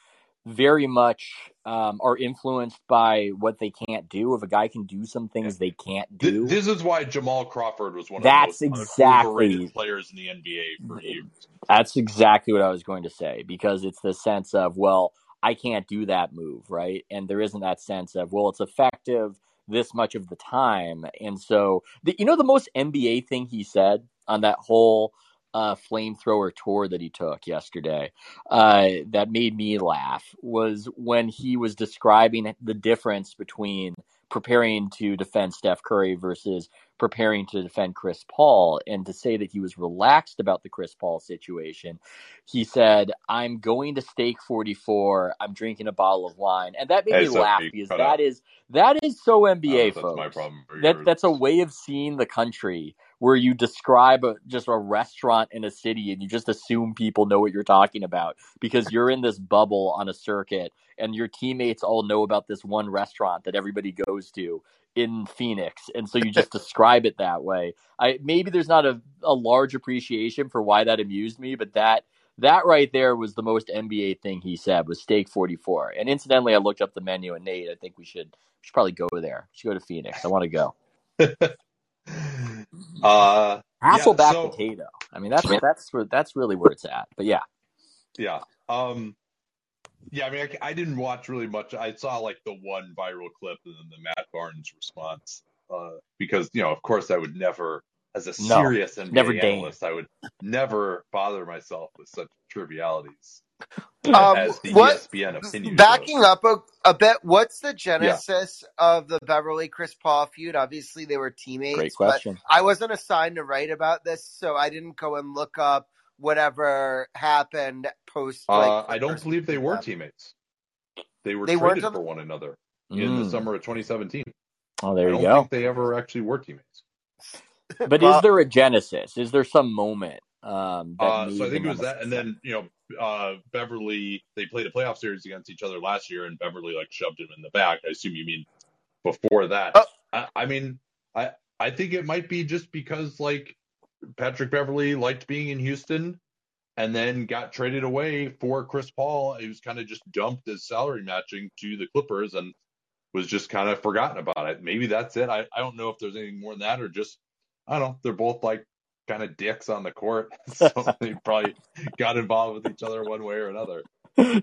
very much um, are influenced by what they can't do. If a guy can do some things they can't do, This is why Jamal Crawford was one of That's the most exactly- players in the NBA for years. That's exactly what I was going to say because it's the sense of, well, I can't do that move, right? And there isn't that sense of, well, it's effective this much of the time. And so, the, you know, the most NBA thing he said on that whole uh, flamethrower tour that he took yesterday uh, that made me laugh was when he was describing the difference between preparing to defend Steph Curry versus preparing to defend Chris Paul and to say that he was relaxed about the Chris Paul situation. He said, I'm going to Steak 44. I'm drinking a bottle of wine. And that made Hey, me Sophie, laugh because that out. is that is so NBA that's my folks. problem or That that's a way of seeing the country where you describe a, just a restaurant in a city and you just assume people know what you're talking about because you're in this bubble on a circuit and your teammates all know about this one restaurant that everybody goes to in Phoenix, and so you just describe it that way. I maybe there's not a, a large appreciation for why that amused me, but that that right there was the most NBA thing he said was steak 44. And incidentally, I looked up the menu and Nate, I think we should we should probably go there. We should go to Phoenix. I want to go. uh, Hasselback yeah, so, potato. I mean, that's that's where that's really where it's at. But yeah, yeah. Um, yeah, I mean, I, I, didn't watch really much. I saw like the one viral clip and then the Matt Barnes response uh, because, you know, of course, I would never, as a No, serious NBA never deign. analyst, I would never bother myself with such trivialities Um, as the what ESPN opinion backing shows. up a, a bit? What's the genesis of the Beverley Chris Paul feud? Obviously, they were great teammates, but question. I wasn't assigned to write about this, so I didn't go and look up whatever happened post. Uh, I don't believe they were teammates. They were They traded on for one another in the Mm. summer of 2017. Oh, I there you don't go. think they ever actually were teammates. But is there a genesis? Is there some moment um, that Uh, so I think it was the that, and then you know, uh, Beverley. They played a playoff series against each other last year, and Beverley like shoved him in the back. I assume you mean before that. Oh, I, I mean, I I think it might be just because like Patrick Beverley liked being in Houston, and then got traded away for Chris Paul. He was kind of just dumped as salary matching to the Clippers, and was just kind of forgotten about it. Maybe that's it. I I don't know if there's anything more than that, or just I don't know. They're both like kind of dicks on the court, so they probably got involved with each other one way or another.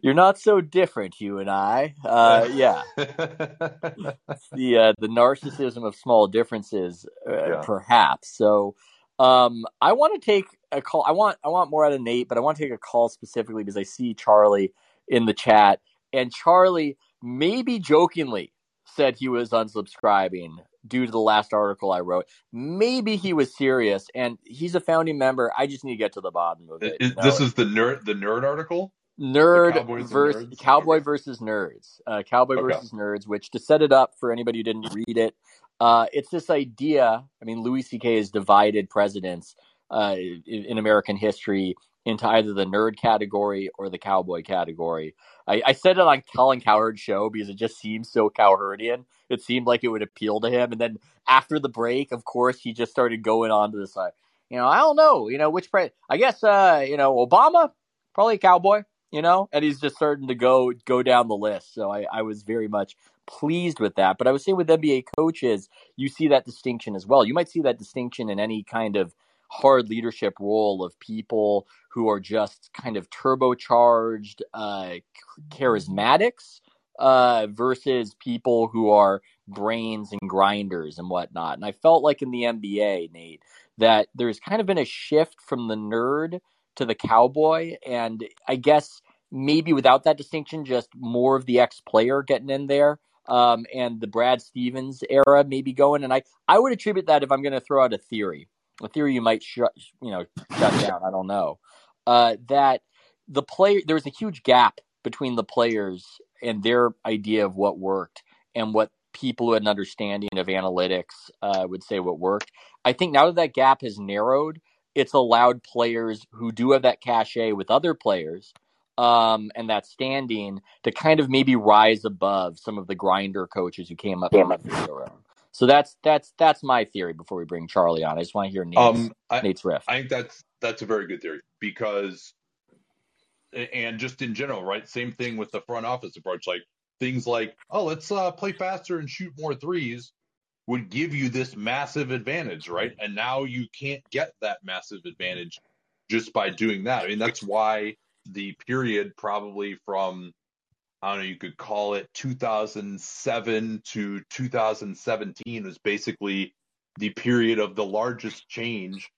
You're not so different, you and I. Uh, yeah, the uh, the narcissism of small differences, uh, yeah. perhaps. So, um, I want to take a call. I want I want more out of Nate, but I want to take a call specifically because I see Charlie in the chat, and Charlie maybe jokingly said he was unsubscribing due to the last article I wrote. Maybe he was serious, and he's a founding member. I just need to get to the bottom of it. You know, This is the nerd the nerd article. Nerd versus cowboy Okay. versus nerds uh, cowboy Okay. versus nerds which to set it up for anybody who didn't read it uh, it's this idea i mean louis ck has divided presidents uh, in, in american history into either the nerd category or the cowboy category I, I said it on colin cowherd's show because it just seems so cowherdian it seemed like it would appeal to him and then after the break of course he just started going on to this uh, you know i don't know you know which pre- i guess uh, you know obama probably a cowboy you know, and he's just starting to go go down the list. So I, I was very much pleased with that. But I was saying with NBA coaches, you see that distinction as well. You might see that distinction in any kind of hard leadership role of people who are just kind of turbocharged, uh, charismatics, uh, versus people who are brains and grinders and whatnot. And I felt like in the NBA, Nate, that there's kind of been a shift from the nerd to the cowboy, and I guess maybe without that distinction, just more of the ex player getting in there. Um, and the Brad Stevens era maybe going, and I, I would attribute that if I'm going to throw out a theory, a theory you might shut, you know, shut down. I don't know. Uh, that the player there was a huge gap between the players and their idea of what worked and what people who had an understanding of analytics uh, would say what worked. I think now that that gap has narrowed, it's allowed players who do have that cachet with other players um, and that standing to kind of maybe rise above some of the grinder coaches who came up in the era. So that's that's that's my theory. Before we bring Charlie on, I just want to hear Nate's Um, I, Nate's riff. I think that's that's a very good theory because, and just in general, right? Same thing with the front office approach. Like things like, oh, let's uh, play faster and shoot more threes would give you this massive advantage, right? And now you can't get that massive advantage just by doing that. I mean, that's why the period probably from I don't know, you could call it 2007 to 2017 was basically the period of the largest change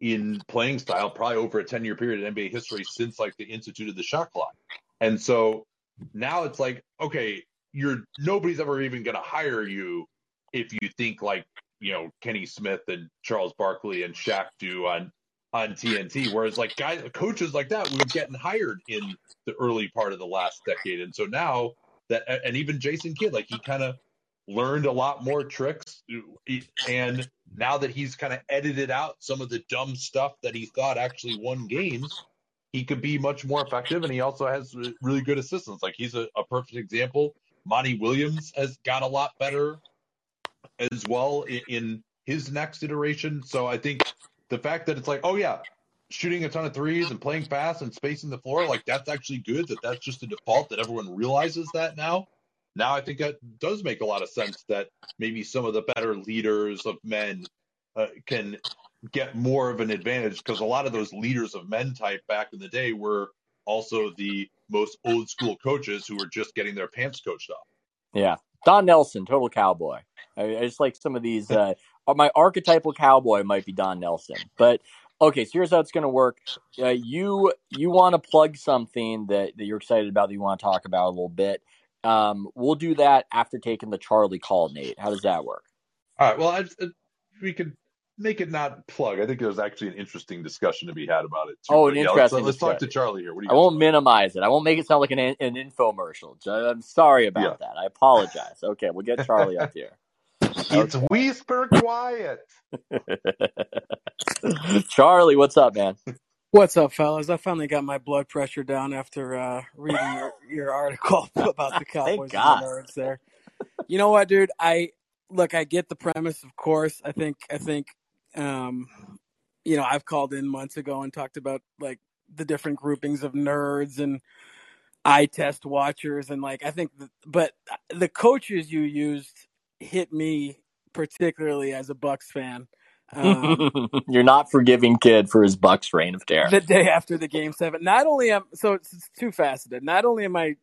in playing style, probably over a 10 year period in NBA history since like the institute of the shot clock. And so now it's like, okay, you're nobody's ever even going to hire you if you think like, you know, Kenny Smith and Charles Barkley and Shaq do on on TNT. Whereas like guys, coaches like that were getting hired in the early part of the last decade. And so now that, and even Jason Kidd, like he kind of learned a lot more tricks. And now that he's kind of edited out some of the dumb stuff that he thought actually won games, he could be much more effective. And he also has really good assistants. Like he's a, a perfect example. Monty Williams has got a lot better as well in, in his next iteration. So I think the fact that it's like, oh yeah, shooting a ton of threes and playing fast and spacing the floor, like that's actually good. That that's just a default that everyone realizes that now. Now I think that does make a lot of sense that maybe some of the better leaders of men uh, can get more of an advantage because a lot of those leaders of men type back in the day were also the most old school coaches who were just getting their pants coached off. Yeah. Don Nelson, total cowboy. I, I just like some of these. Uh, my archetypal cowboy might be Don Nelson, but okay. So here's how it's going to work. Uh, you you want to plug something that, that you're excited about that you want to talk about a little bit. Um, we'll do that after taking the Charlie call, Nate. How does that work? All right. Well, I, I, we could make it not plug. I think there's actually an interesting discussion to be had about it. Too. Oh, an yeah, interesting. Let's, let's talk to Charlie here. I won't minimize it. I won't make it sound like an, an infomercial. I'm sorry about yeah. that. I apologize. Okay, we'll get Charlie up here. It's okay. whisper quiet. Charlie, what's up, man? What's up, fellas? I finally got my blood pressure down after uh, reading your, your article about the Cowboys and the Nerds there. You know what, dude? I look, I get the premise, of course. I think I think um, you know, I've called in months ago and talked about like the different groupings of nerds and eye test watchers and like I think the, but the coaches you used hit me particularly as a Bucks fan. Um, You're not forgiving Kidd for his Bucks reign of terror. The day after the game seven. Not only am so it's, it's two faceted. Not only am I,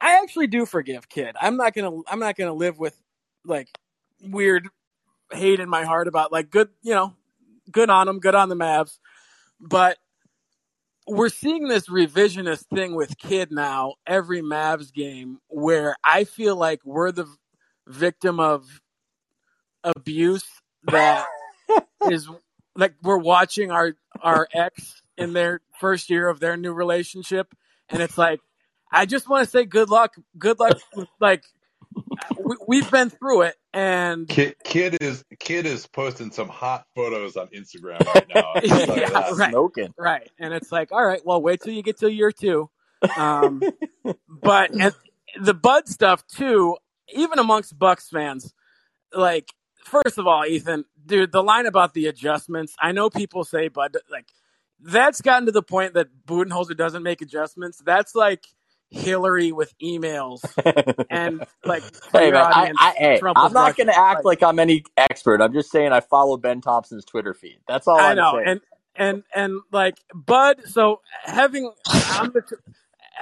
I actually do forgive Kidd. I'm not gonna I'm not gonna live with like weird hate in my heart about like good you know good on them, good on the Mavs, but we're seeing this revisionist thing with Kidd now every Mavs game where I feel like we're the victim of abuse that is like we're watching our our ex in their first year of their new relationship and it's like I just want to say good luck good luck like we, have been through it and Kidd, Kidd, is Kidd is posting some hot photos on Instagram right now. Yeah, right, smoking. Right and it's like all right well wait till you get to year two. Um, but the bud stuff too even amongst bucks fans like first of all, Ethan, dude, the line about the adjustments. I know people say, but like that's gotten to the point that Budenholzer doesn't make adjustments. That's like Hillary with emails and like. Hey man, I, hey, I'm not going to act like, like, I'm any expert. I'm just saying I follow Ben Thompson's Twitter feed. That's all I I'm know. Saying. And and and like Bud. So having I'm the,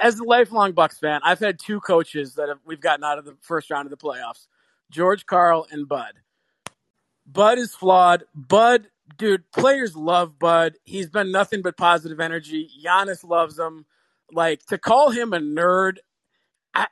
as a lifelong Bucks fan, I've had two coaches that have, we've gotten out of the first round of the playoffs. George Karl and Bud. Bud is flawed. Bud, dude, players love Bud. He's been nothing but positive energy. Giannis loves him. Like to call him a nerd. I,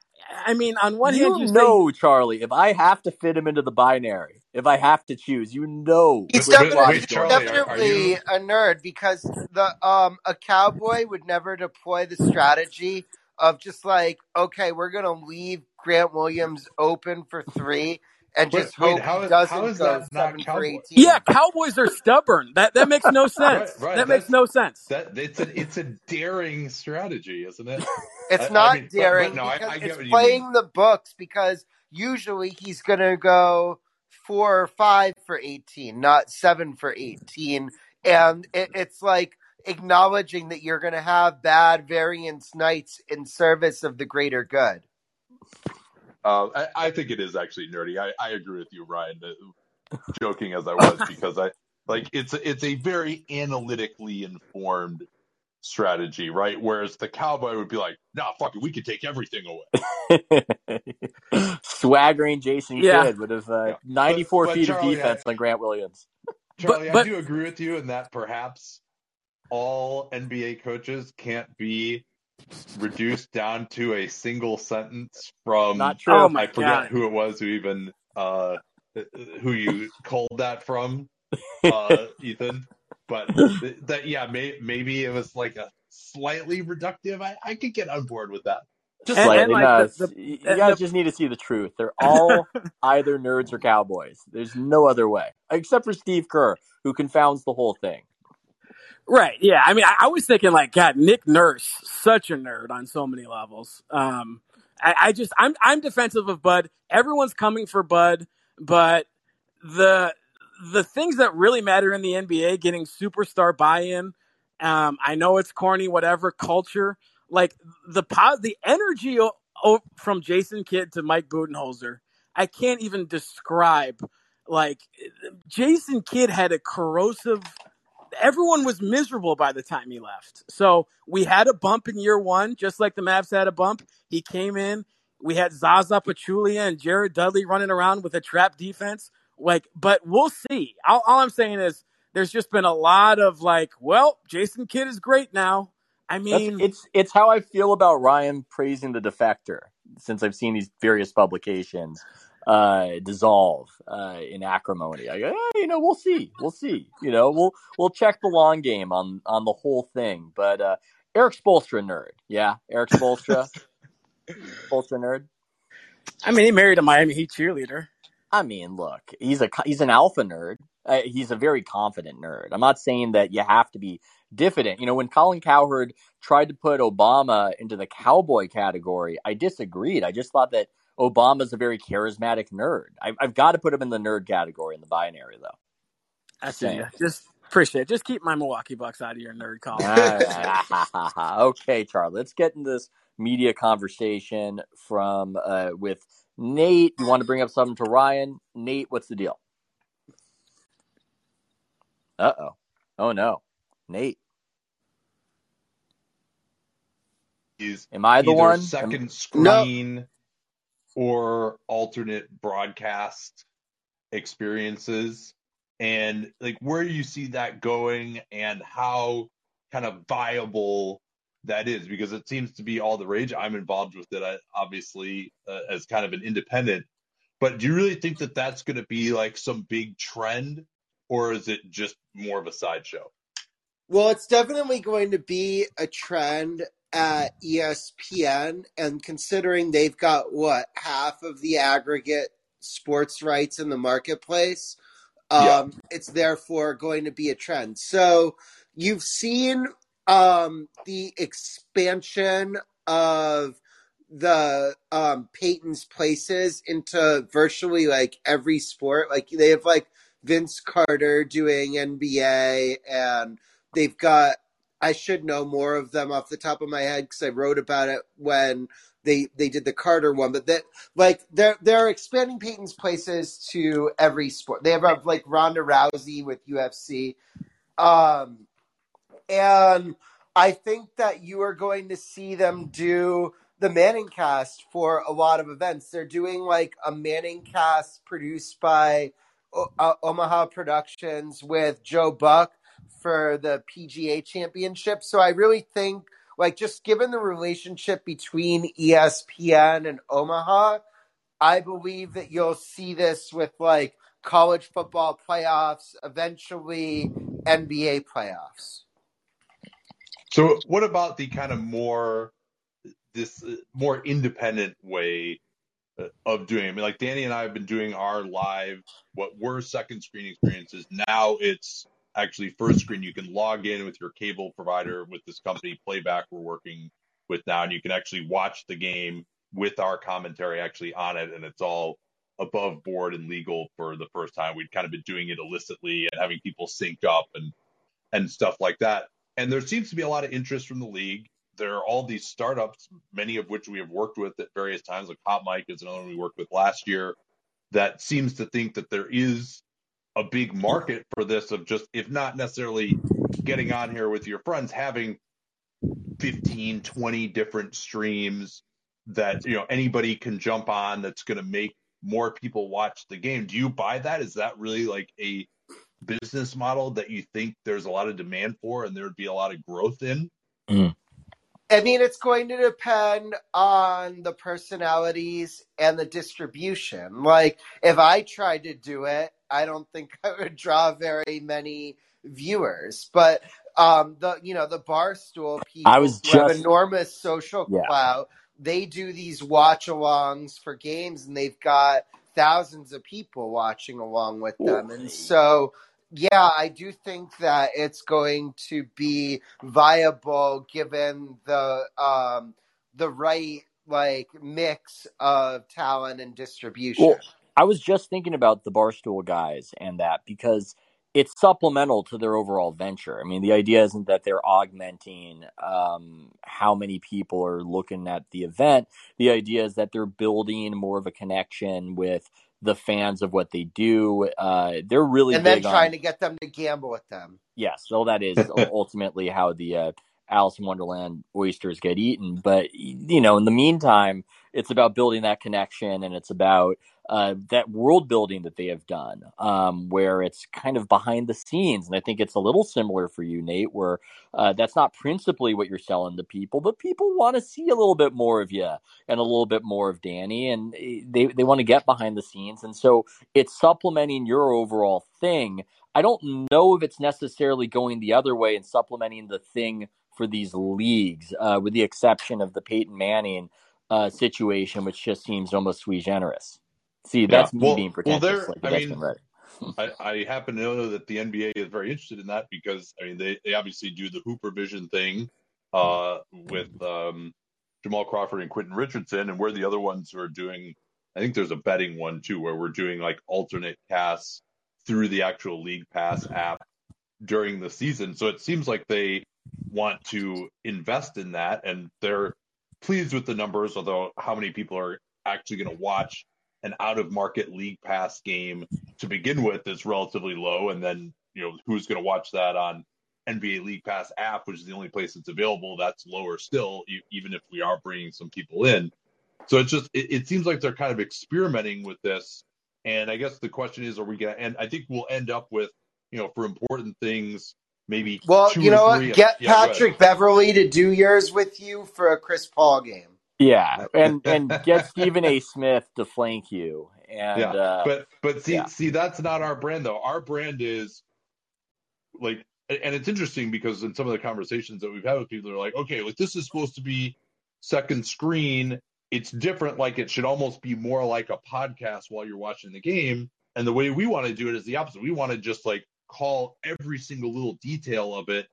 I mean, on one you hand, you know, say, Charlie, if I have to fit him into the binary, if I have to choose, you know, he's definitely, Charlie, definitely are, are a nerd because the um a cowboy would never deploy the strategy of just like, okay, we're gonna leave Grant Williams open for three and just wait, hope how is, doesn't how is go seven for eighteen. Yeah, Cowboys are stubborn. That that makes no sense. right, right. That makes no sense. That it's a it's a daring strategy, isn't it? It's I, not I mean, daring but, but no, because I, it's playing the books because usually he's gonna go four or five for eighteen, not seven for eighteen, and it, it's like acknowledging that you're gonna have bad variance nights in service of the greater good. Uh, I, I, think it is actually nerdy. I, I agree with you, Ryan. Joking as I was, because I like it's it's a very analytically informed strategy, right? Whereas the cowboy would be like, "Nah, fuck it, we could take everything away." Swaggering Jason yeah. Kidd would have uh, yeah. 94 but, but feet Charlie, of defense I, on Grant Williams. Charlie, but, but, I do agree with you in that perhaps all NBA coaches can't be reduced down to a single sentence from not true. Oh I forget God. who it was who even uh, who you called that from, uh, Ethan. But that yeah, may, maybe it was like a slightly reductive. I, I could get on board with that. Just And- like, and, like, no, the- the- you guys the- just need to see the truth. They're all either nerds or cowboys. There's no other way, except for Steve Kerr, who confounds the whole thing. Right. Yeah. I mean, I, I was thinking like, God, Nick Nurse, such a nerd on so many levels. Um, I, I just, I'm, I'm defensive of Bud. Everyone's coming for Bud, but the, the things that really matter in the NBA, getting superstar buy-in. Um, I know it's corny, whatever culture, like the the energy o- o- from Jason Kidd to Mike Budenholzer. I can't even describe. Like Jason Kidd had a corrosive everyone was miserable by the time he left. So we had a bump in year one, just like the Mavs had a bump. He came in. We had Zaza Pachulia and Jared Dudley running around with a trap defense. Like, but we'll see. All, all I'm saying is there's just been a lot of like, well, Jason Kidd is great now. I That's, mean, it's it's how I feel about Ryan praising the defector since I've seen these various publications uh, dissolve uh, in acrimony. I go, eh, you know, we'll see, we'll see. You know, we'll we'll check the long game on on the whole thing. But uh, Erik Spoelstra nerd, yeah, Erik Spoelstra, Spoelstra nerd. I mean, he married a Miami Heat cheerleader. I mean, look, he's a he's an alpha nerd. Uh, he's a very confident nerd. I'm not saying that you have to be diffident. You know, when Colin Cowherd tried to put Obama into the cowboy category, I disagreed. I just thought that Obama's a very charismatic nerd. I, I've got to put him in the nerd category in the binary, though. I see ya. Just appreciate it. Just keep my Milwaukee Bucks out of your nerd column. Okay, Charlie. Let's get into this media conversation from uh, with Nate. You want to bring up something to Ryan? Nate, what's the deal? Uh oh. Oh no, Nate. He's Am I the one? Am- second screen or alternate broadcast experiences and like where you see that going and how kind of viable that is because it seems to be all the rage i'm involved with it I, obviously uh, as kind of an independent but do you really think that that's going to be like some big trend or is it just more of a sideshow Well, it's definitely going to be a trend at ESPN, and considering they've got what half of the aggregate sports rights in the marketplace, Yeah. um, it's therefore going to be a trend. So you've seen um, the expansion of the um, Peyton's places into virtually like every sport. Like they have like Vince Carter doing NBA and they've got I should know more of them off the top of my head because I wrote about it when they they did the Carter one. But that like they're they're expanding Peyton's places to every sport. They have like Ronda Rousey with UFC, um, and I think that you are going to see them do the Manning cast for a lot of events. They're doing like a Manning cast produced by O- uh, Omaha Productions with Joe Buck for the PGA Championship. So I really think, like, just given the relationship between ESPN and Omaha, I believe that you'll see this with like college football playoffs, eventually NBA playoffs. So, what about the kind of more this more independent way uh, of doing? it? I mean, like Danny and I have been doing our live, what were second screen experiences. Now it's actually first screen. You can log in with your cable provider with this company Playback we're working with now, and you can actually watch the game with our commentary actually on it, and it's all above board and legal for the first time. We'd kind of been doing it illicitly and having people sync up and and stuff like that. And there seems to be a lot of interest from the league. There are all these startups, many of which we have worked with at various times. Like Hot Mic is another one we worked with last year that seems to think that there is a big market for this of just, if not necessarily getting on here with your friends, having 15, 20 different streams that, you know, anybody can jump on that's going to make more people watch the game. Do you buy that? Is that really like a business model that you think there's a lot of demand for and there would be a lot of growth in? I mean, it's going to depend on the personalities and the distribution. Like, if I tried to do it, I don't think I would draw very many viewers. But um, the you know the barstool people I was who have just- enormous social Yeah. clout they do these watch alongs for games and they've got thousands of people watching along with them. And so, yeah, I do think that it's going to be viable given the um, the right like mix of talent and distribution. Well, I was just thinking about the Barstool guys and that because it's supplemental to their overall venture. I mean, the idea isn't that they're augmenting um, how many people are looking at the event. The idea is that they're building more of a connection with the fans of what they do. Uh, they're really and then big trying on to get them to gamble with them. yes. So that is ultimately how the uh, Alice in Wonderland oysters get eaten. But you know, in the meantime, it's about building that connection, and it's about uh, that world building that they have done, um, where it's kind of behind the scenes. And I think it's a little similar for you, Nate, where uh, that's not principally what you're selling to people, but people want to see a little bit more of you and a little bit more of Danny, and eh, they they want to get behind the scenes, and so it's supplementing your overall thing. I don't know if it's necessarily going the other way and supplementing the thing for these leagues, uh, with the exception of the Peyton Manning uh, situation, which just seems almost sui generis. See, Yeah. that's me Well, being well, pretentious. there. like I mean, been read. I, I happen to know that the NBA is very interested in that because I mean they, they obviously do the Hooper Vision thing uh, with um, Jamal Crawford and Quentin Richardson, and we're the other ones who are doing. I think there's a betting one too where we're doing like alternate casts through the actual League Pass app during the season. So it seems like they want to invest in that, and they're pleased with the numbers. Although how many people are actually going to watch an out of market League Pass game to begin with is relatively low, and then you know who's going to watch that on NBA League Pass app, which is the only place it's available. That's lower still, even if we are bringing some people in. So it's just it, it seems like they're kind of experimenting with this, and I guess the question is, are we going to? And I think we'll end up with you know for important things maybe Well, you know what? Get yeah. Patrick Beverley to do yours with you for a Chris Paul game. Yeah, and and get Stephen A. Smith to flank you, and Yeah, uh, but but see yeah. see that's not our brand though. Our brand is like and it's interesting because in some of the conversations that we've had with people they're like, okay, like this is supposed to be second screen. It's different, like it should almost be more like a podcast while you're watching the game. And the way we want to do it is the opposite. We want to just like call every single little detail of it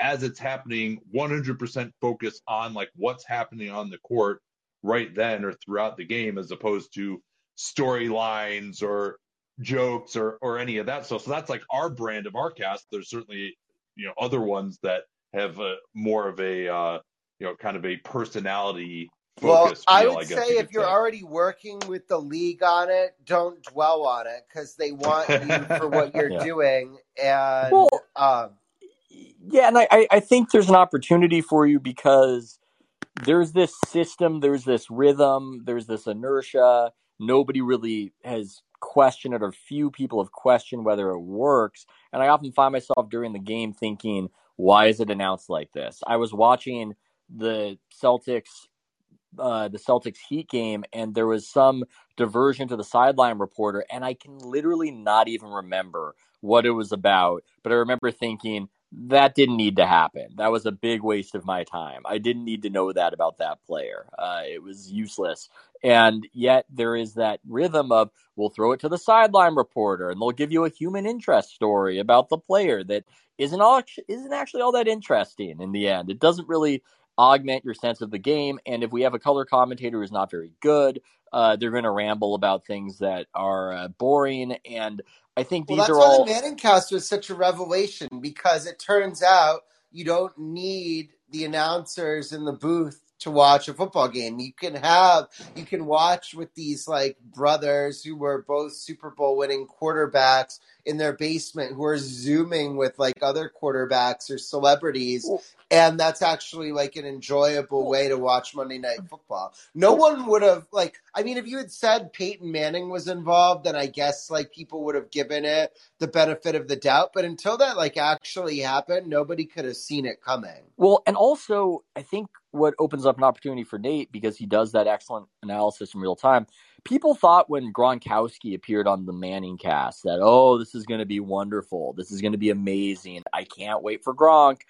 as it's happening, 100% focus on like what's happening on the court right then or throughout the game, as opposed to storylines or jokes or or any of that stuff. So that's like our brand of our cast. There's certainly you know other ones that have a, more of a uh, you know kind of a personality Well, focus. I feel, would guess say you if you're say. already working with the league on it, don't dwell on it because they want you for what you're Yeah. doing. And Well, um, yeah, and I, I think there's an opportunity for you because there's this system, there's this rhythm, there's this inertia. Nobody really has questioned it, or few people have questioned whether it works. And I often find myself during the game thinking, why is it announced like this? I was watching the Celtics uh, the Celtics Heat game, and there was some diversion to the sideline reporter, and I can literally not even remember what it was about. But I remember thinking that didn't need to happen. That was a big waste of my time. I didn't need to know that about that player. Uh, it was useless. And yet there is that rhythm of we'll throw it to the sideline reporter, and they'll give you a human interest story about the player that isn't all isn't actually all that interesting in the end. It doesn't really augment your sense of the game. And if we have a color commentator who's not very good, uh, they're going to ramble about things that are uh, boring. And I think these well, that's are why all. the Manning cast was such a revelation because it turns out you don't need the announcers in the booth to watch a football game. You can have you can watch with these like brothers who were both Super Bowl winning quarterbacks in their basement who are zooming with like other quarterbacks or celebrities and that's actually like an enjoyable way to watch Monday Night Football. No one would have like. I mean, if you had said Peyton Manning was involved, then I guess like people would have given it the benefit of the doubt. But until that like actually happened, nobody could have seen it coming. Well, and also, I think what opens up an opportunity for Nate because he does that excellent analysis in real time. People thought when Gronkowski appeared on the Manning cast that, oh, this is going to be wonderful. This is going to be amazing. I can't wait for Gronk.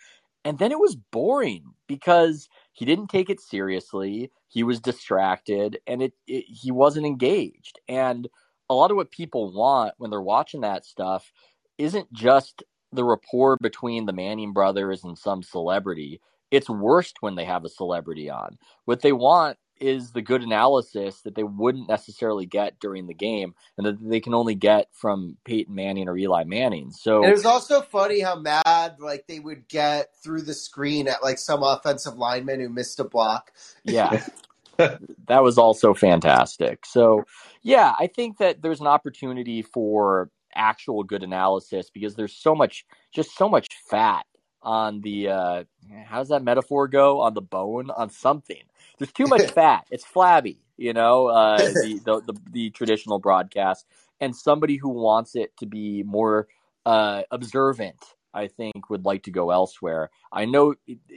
And then it was boring because he didn't take it seriously. He was distracted, and it, it he wasn't engaged. And a lot of what people want when they're watching that stuff isn't just the rapport between the Manning brothers and some celebrity. It's worst when they have a celebrity on. What they want is the good analysis that they wouldn't necessarily get during the game and that they can only get from Peyton Manning or Eli Manning. So And it was also funny how mad like they would get through the screen at like some offensive lineman who missed a block. yeah. that was also fantastic. So, yeah, I think that there's an opportunity for actual good analysis because there's so much just so much fat on the uh how's that metaphor go? On the bone? On something. There's too much fat. It's flabby you know uh the, the, the the traditional broadcast. And somebody who wants it to be more uh observant i think would like to go elsewhere. I know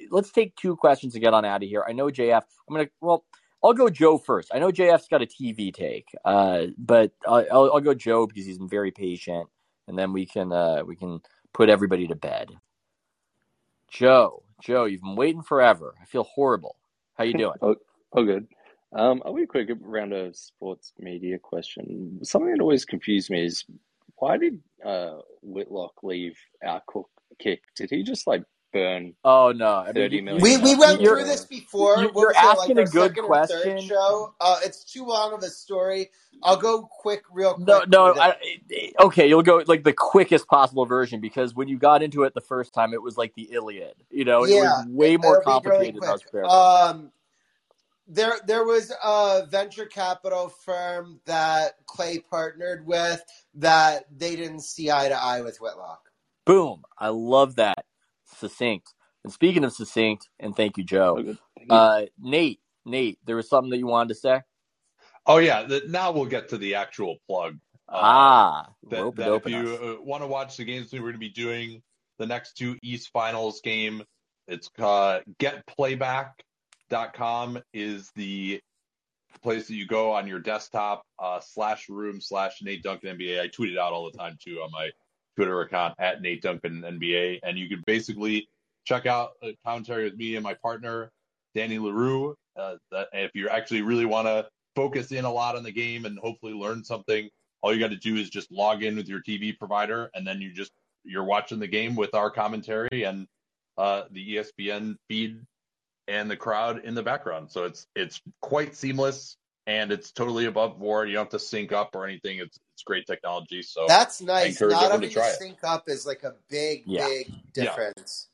let's take two questions to get on out of here. I know jf i'm gonna well I'll go Joe first. I know JF's got a TV take, uh, but I'll, I'll, I'll, go Joe because he's been very patient, and then we can uh, we can put everybody to bed. Joe, Joe, you've been waiting forever. I feel horrible. How you doing? oh, oh, good. Um, I'll be quick around a sports media question. Something that always confused me is why did uh, Whitlock leave our cook kick? Did he just like burn? Oh no, I mean, thirty you- million. We we went You're- through this before. you're- What you're was it, asking like a good second question. Show. Uh, it's too long of a story. I'll go quick, real quick. No, no. I, okay, you'll go like the quickest possible version because when you got into it the first time, it was like the Iliad. You know, it was way It'll more be really complicated. than I was quick. prepared for. Um, there, there was a venture capital firm that Clay partnered with that they didn't see eye to eye with Whitlock. Boom! I love that. Succinct. And speaking of succinct, and thank you, Joe. good. Thank you. Uh, Nate, Nate, there was something that you wanted to say. Oh yeah, the, now we'll get to the actual plug. Uh, ah, that, rope that if you uh, want to watch the games, we're going to be doing the next two East Finals game. It's uh, getplayback.com is the place that you go on your desktop uh, slash room slash Nate Duncan NBA. I tweet it out all the time too on my Twitter account at Nate Duncan NBA, and you can basically check out a commentary with me and my partner Danny Leroux. Uh, that if you actually really want to focus in a lot on the game and hopefully learn something, all you got to do is just log in with your TV provider, and then you just you're watching the game with our commentary and uh, the ESPN feed and the crowd in the background. So it's it's quite seamless and it's totally above board. You don't have to sync up or anything. It's it's great technology. So That's nice. encourage Not having to to try it. sync up is like a big, Yeah. big Yeah. difference.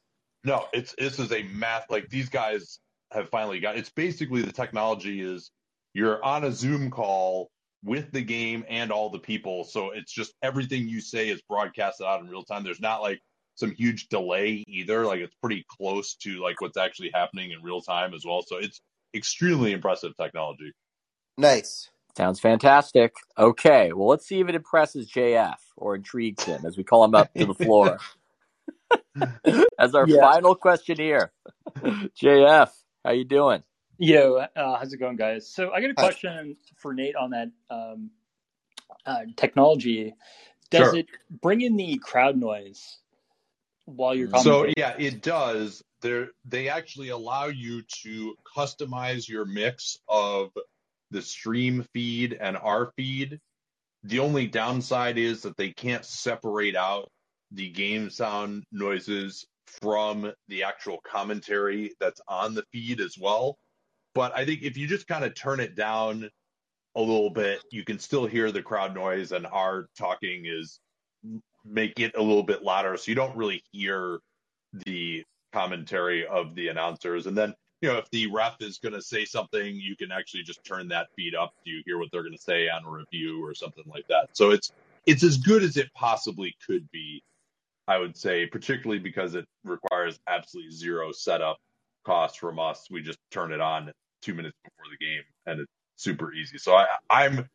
No, it's this is a math like these guys have finally got it's basically the technology is you're on a Zoom call with the game and all the people. So it's just everything you say is broadcasted out in real time. There's not like some huge delay either. Like it's pretty close to like what's actually happening in real time as well. So it's extremely impressive technology. Nice. Sounds fantastic. Okay, well, let's see if it impresses JF or intrigues him as we call him up to the floor. as our Yeah. final question here, JF, how you doing? Yo, uh, how's it going, guys? So I got a Hi. question for Nate on that um, uh, technology. Does Sure. it bring in the crowd noise while you're So yeah, it does. They they actually allow you to customize your mix of the stream feed and our feed. The only downside is that they can't separate out the game sound noises from the actual commentary that's on the feed as well. But I think if you just kind of turn it down a little bit, you can still hear the crowd noise and our talking is make it a little bit louder so you don't really hear the commentary of the announcers. And then, you know, if the ref is going to say something, you can actually just turn that feed up Do you hear what they're going to say on a review or something like that. So it's it's as good as it possibly could be, I would say, particularly because it requires absolutely zero setup cost from us. We just turn it on two minutes before the game and it's super easy. So I, I'm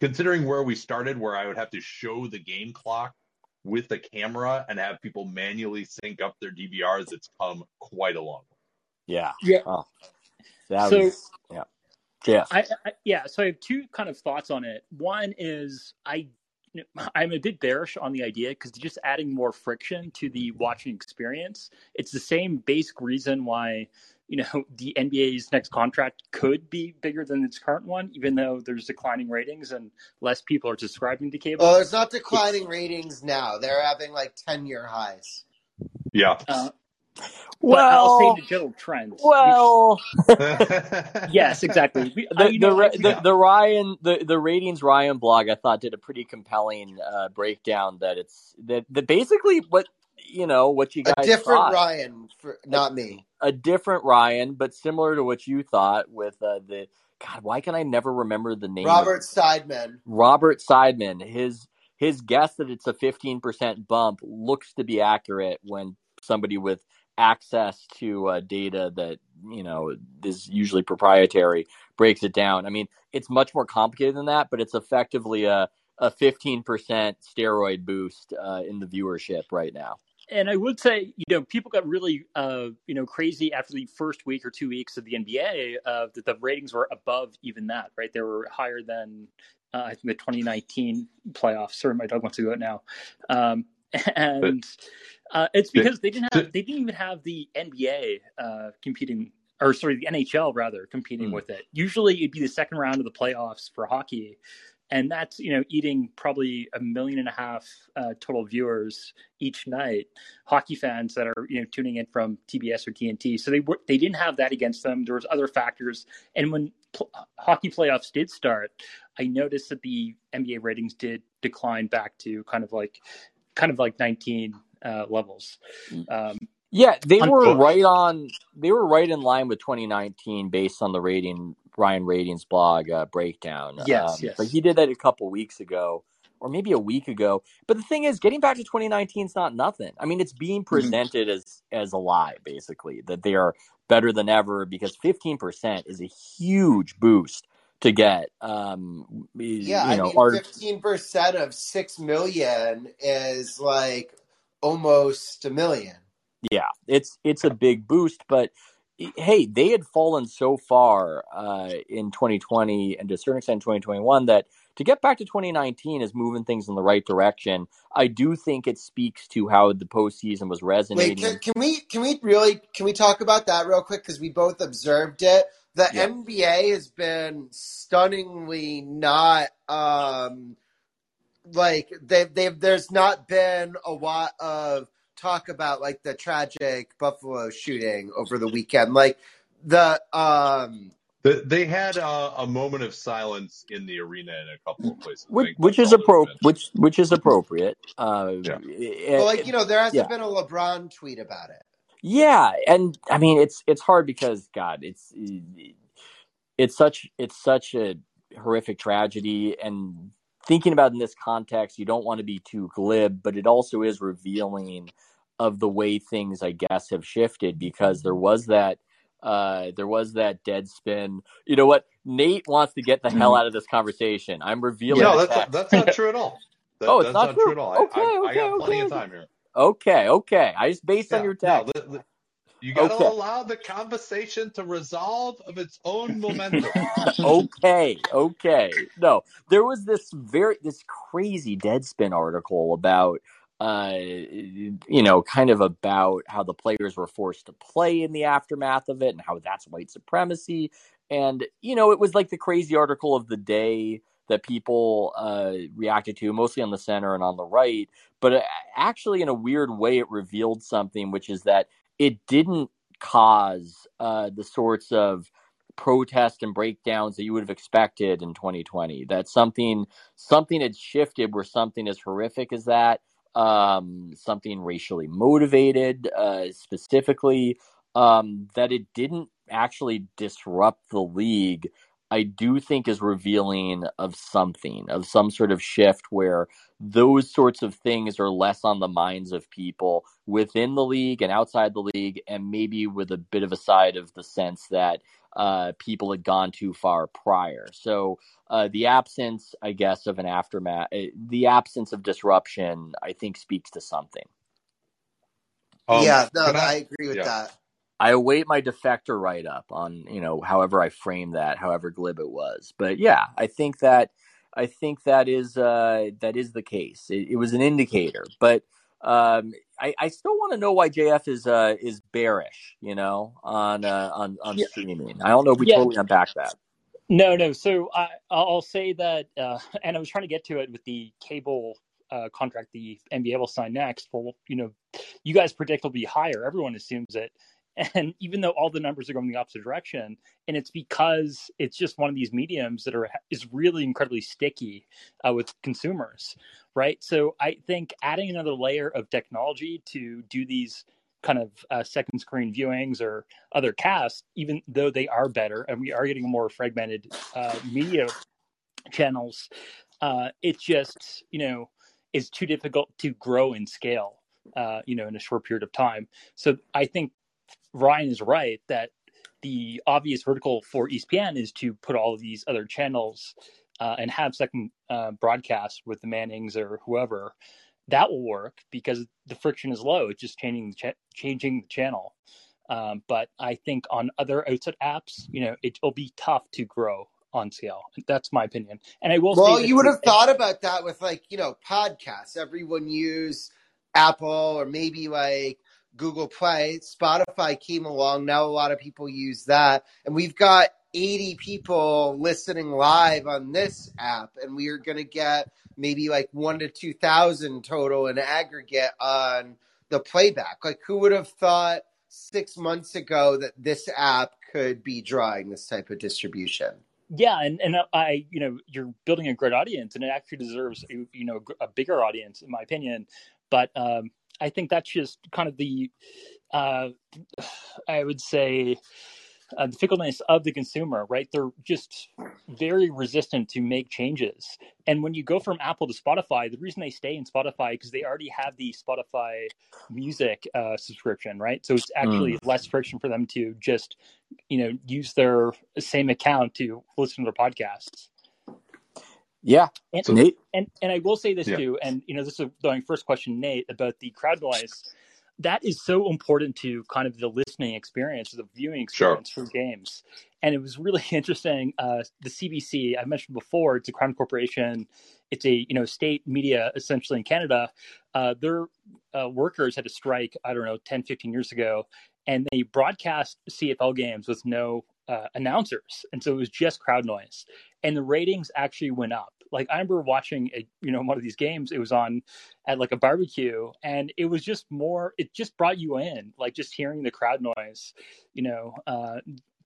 considering where we started, where I would have to show the game clock with the camera and have people manually sync up their DVRs, it's come quite a long way. Yeah. Yeah. Oh, that So- was yeah. Jeff. I, I yeah, so I have two kind of thoughts on it. One is I I'm a bit bearish on the idea because just adding more friction to the watching experience. It's the same basic reason why you know the NBA's next contract could be bigger than its current one, even though there's declining ratings and less people are subscribing to cable. Well, there's not declining ratings now. They're having like ten year highs. Yeah. Uh, but I'll say the general trends. Well, yes, exactly. We, the the, know, ra- I- the the Ryan the the ratings Ryan blog I thought did a pretty compelling uh, breakdown that it's that that basically what you know what you A guys different thought. Ryan, for, not me. a different Ryan, but similar to what you thought with uh, the God. Why can I never remember the name? of- Robert Seidman. Robert Seidman His his guess that it's a fifteen percent bump looks to be accurate when somebody with access to uh, data that you know is usually proprietary breaks it down. I mean, it's much more complicated than that, but it's effectively a a fifteen percent steroid boost uh, in the viewership right now. and I would say, you know, people got really, uh, you know, crazy after the first week or two weeks of the NBA. Uh, that the ratings were above even that, right? They were higher than uh, I think the 2019 playoffs. Sorry, my dog wants to go out now. Um, and uh, it's because they didn't have, they didn't even have the NBA uh, competing, or sorry, the NHL rather competing Hmm. with it. Usually, it'd be the second round of the playoffs for hockey. And that's you know eating probably a million and a half uh, total viewers each night hockey fans that are you know tuning in from TBS or TNT. So they were they didn't have that against them. There was other factors, and when pl- hockey playoffs did start, I noticed that the NBA ratings did decline back to kind of like kind of like 19 uh, levels. Um, Yeah, they On- were right on. They were right in line with 2019 based on the rating Ryan Ratings blog uh, breakdown. Yes, yes. But he did that a couple weeks ago, or maybe a week ago. But the thing is, getting back to 2019 is not nothing. I mean, it's being Mm-hmm. presented as as a lie, basically that they are better than ever because 15 percent is a huge boost to get. Um, Yeah, you know, I mean, art- fifteen percent of six million is like almost a million. Yeah, it's it's a big boost, but hey, they had fallen so far uh, in 2020 and to a certain extent 2021 that to get back to 2019 is moving things in the right direction. I do think it speaks to how the postseason was Wait, resonating. can, can we can we really can we talk about that real quick because we both observed it. The Yeah. NBA has been stunningly not um like they they've there's not been a lot of talk about like the tragic Buffalo shooting over the weekend. Like the um The- They had a, a moment of silence in the arena in a couple of places. Which, which is all that's appro- which which is appropriate. Uh, Yeah. eh, but like you know there hasn't yeah. been a LeBron tweet about it. Yeah, and I mean it's it's hard because God, it's it's such it's such a horrific tragedy, and thinking about it in this context, you don't want to be too glib, but it also is revealing of the way things, I guess, have shifted because there was that. Uh, there was that Deadspin. You know what? Nate wants to get the hell out of this conversation. I'm revealing. No, that's text. that's not true at all. That, Oh, it's that's not not true? true at all. I, Okay, I, I okay, got plenty okay, of time here. Okay, okay. I just based on Yeah, your no, text. the, the, you got to Okay. allow the conversation to resolve of its own momentum. okay, okay. No, there was this very this crazy Deadspin article about uh you know kind of about how the players were forced to play in the aftermath of it and how that's white supremacy and you know it was like the crazy article of the day that people uh reacted to mostly on the center and on the right but uh, actually in a weird way it revealed something which is that it didn't cause uh the sorts of protest and breakdowns that you would have expected in 2020 that something something had shifted where something as horrific as that um something racially motivated uh specifically um that it didn't actually disrupt the league i do think is revealing of something of some sort of shift where those sorts of things are less on the minds of people within the league and outside the league and maybe with a bit of a side of the sense that uh, people had gone too far prior. So uh, the absence, I guess, of an aftermath, uh, the absence of disruption, I think speaks to something. Um, yeah, no, I, I- agree with yeah. that. I await my defector write up on you know however I frame that, however glib it was. But yeah, I think that I think that is uh, that is the case. It, it was an indicator, but um, I, I still want to know why JF is uh is bearish, you know, on uh, on on Yeah, streaming. I don't know if we yeah. totally unpack that. No, no. So I, I'll say that, uh, and I was trying to get to it with the cable uh, contract the NBA will sign next. Well, you know, you guys predict will be higher. Everyone assumes it, and even though all the numbers are going the opposite direction, and it's because it's just one of these mediums that are is really incredibly sticky uh, with consumers, right? So I think adding another layer of technology to do these kind of uh, second screen viewings or other casts, even though they are better and we are getting more fragmented uh, media channels, uh, just you know is too difficult to grow and scale, uh, you know, in a short period of time. So I think Ryan is right that the obvious vertical for ESPN is to put all of these other channels uh, and have second uh, broadcast with the Mannings or whoever. That will work because the friction is low. It's just changing the cha- changing the channel. Um, but I think on other outset apps, you know, it will be tough to grow on scale. That's my opinion. And I will Well, you would have thought about that with like, you know, podcasts. Everyone use Apple or maybe like Google Play. Spotify came along. Now a lot of people use that. And we've got 80 people listening live on this app and we are going to get maybe like 1 to 2000 total in aggregate on the playback. Like who would have thought 6 months ago that this app could be drawing this type of distribution? yeah and and i you know you're building a great audience and it actually deserves you know a bigger audience in my opinion but um i think that's just kind of the uh i would say uh, the fickleness of the consumer right? They're just very resistant to make changes. And when you go from apple to spotify the reason they stay in spotify because they already have the spotify music uh, subscription right? So it's actually Mm. less friction for them to just you know use their same account to listen to their podcasts Yeah, and So Nate. and and I will say this yeah, too, and you know, this is my first question, Nate, about the crowd noise. That is so important to kind of the listening experience, the viewing sure. experience for games. And it was really interesting. Uh, the CBC I mentioned before, it's a crown corporation. It's a you know state media essentially in Canada. Uh, their uh, workers had a strike. I don't know 10, 15 years ago, and they broadcast CFL games with no uh, announcers, and so it was just crowd noise, and the ratings actually went up. Like I remember watching a you know one of these games. It was on at like a barbecue, and it was just more. It just brought you in, like just hearing the crowd noise, you know, uh,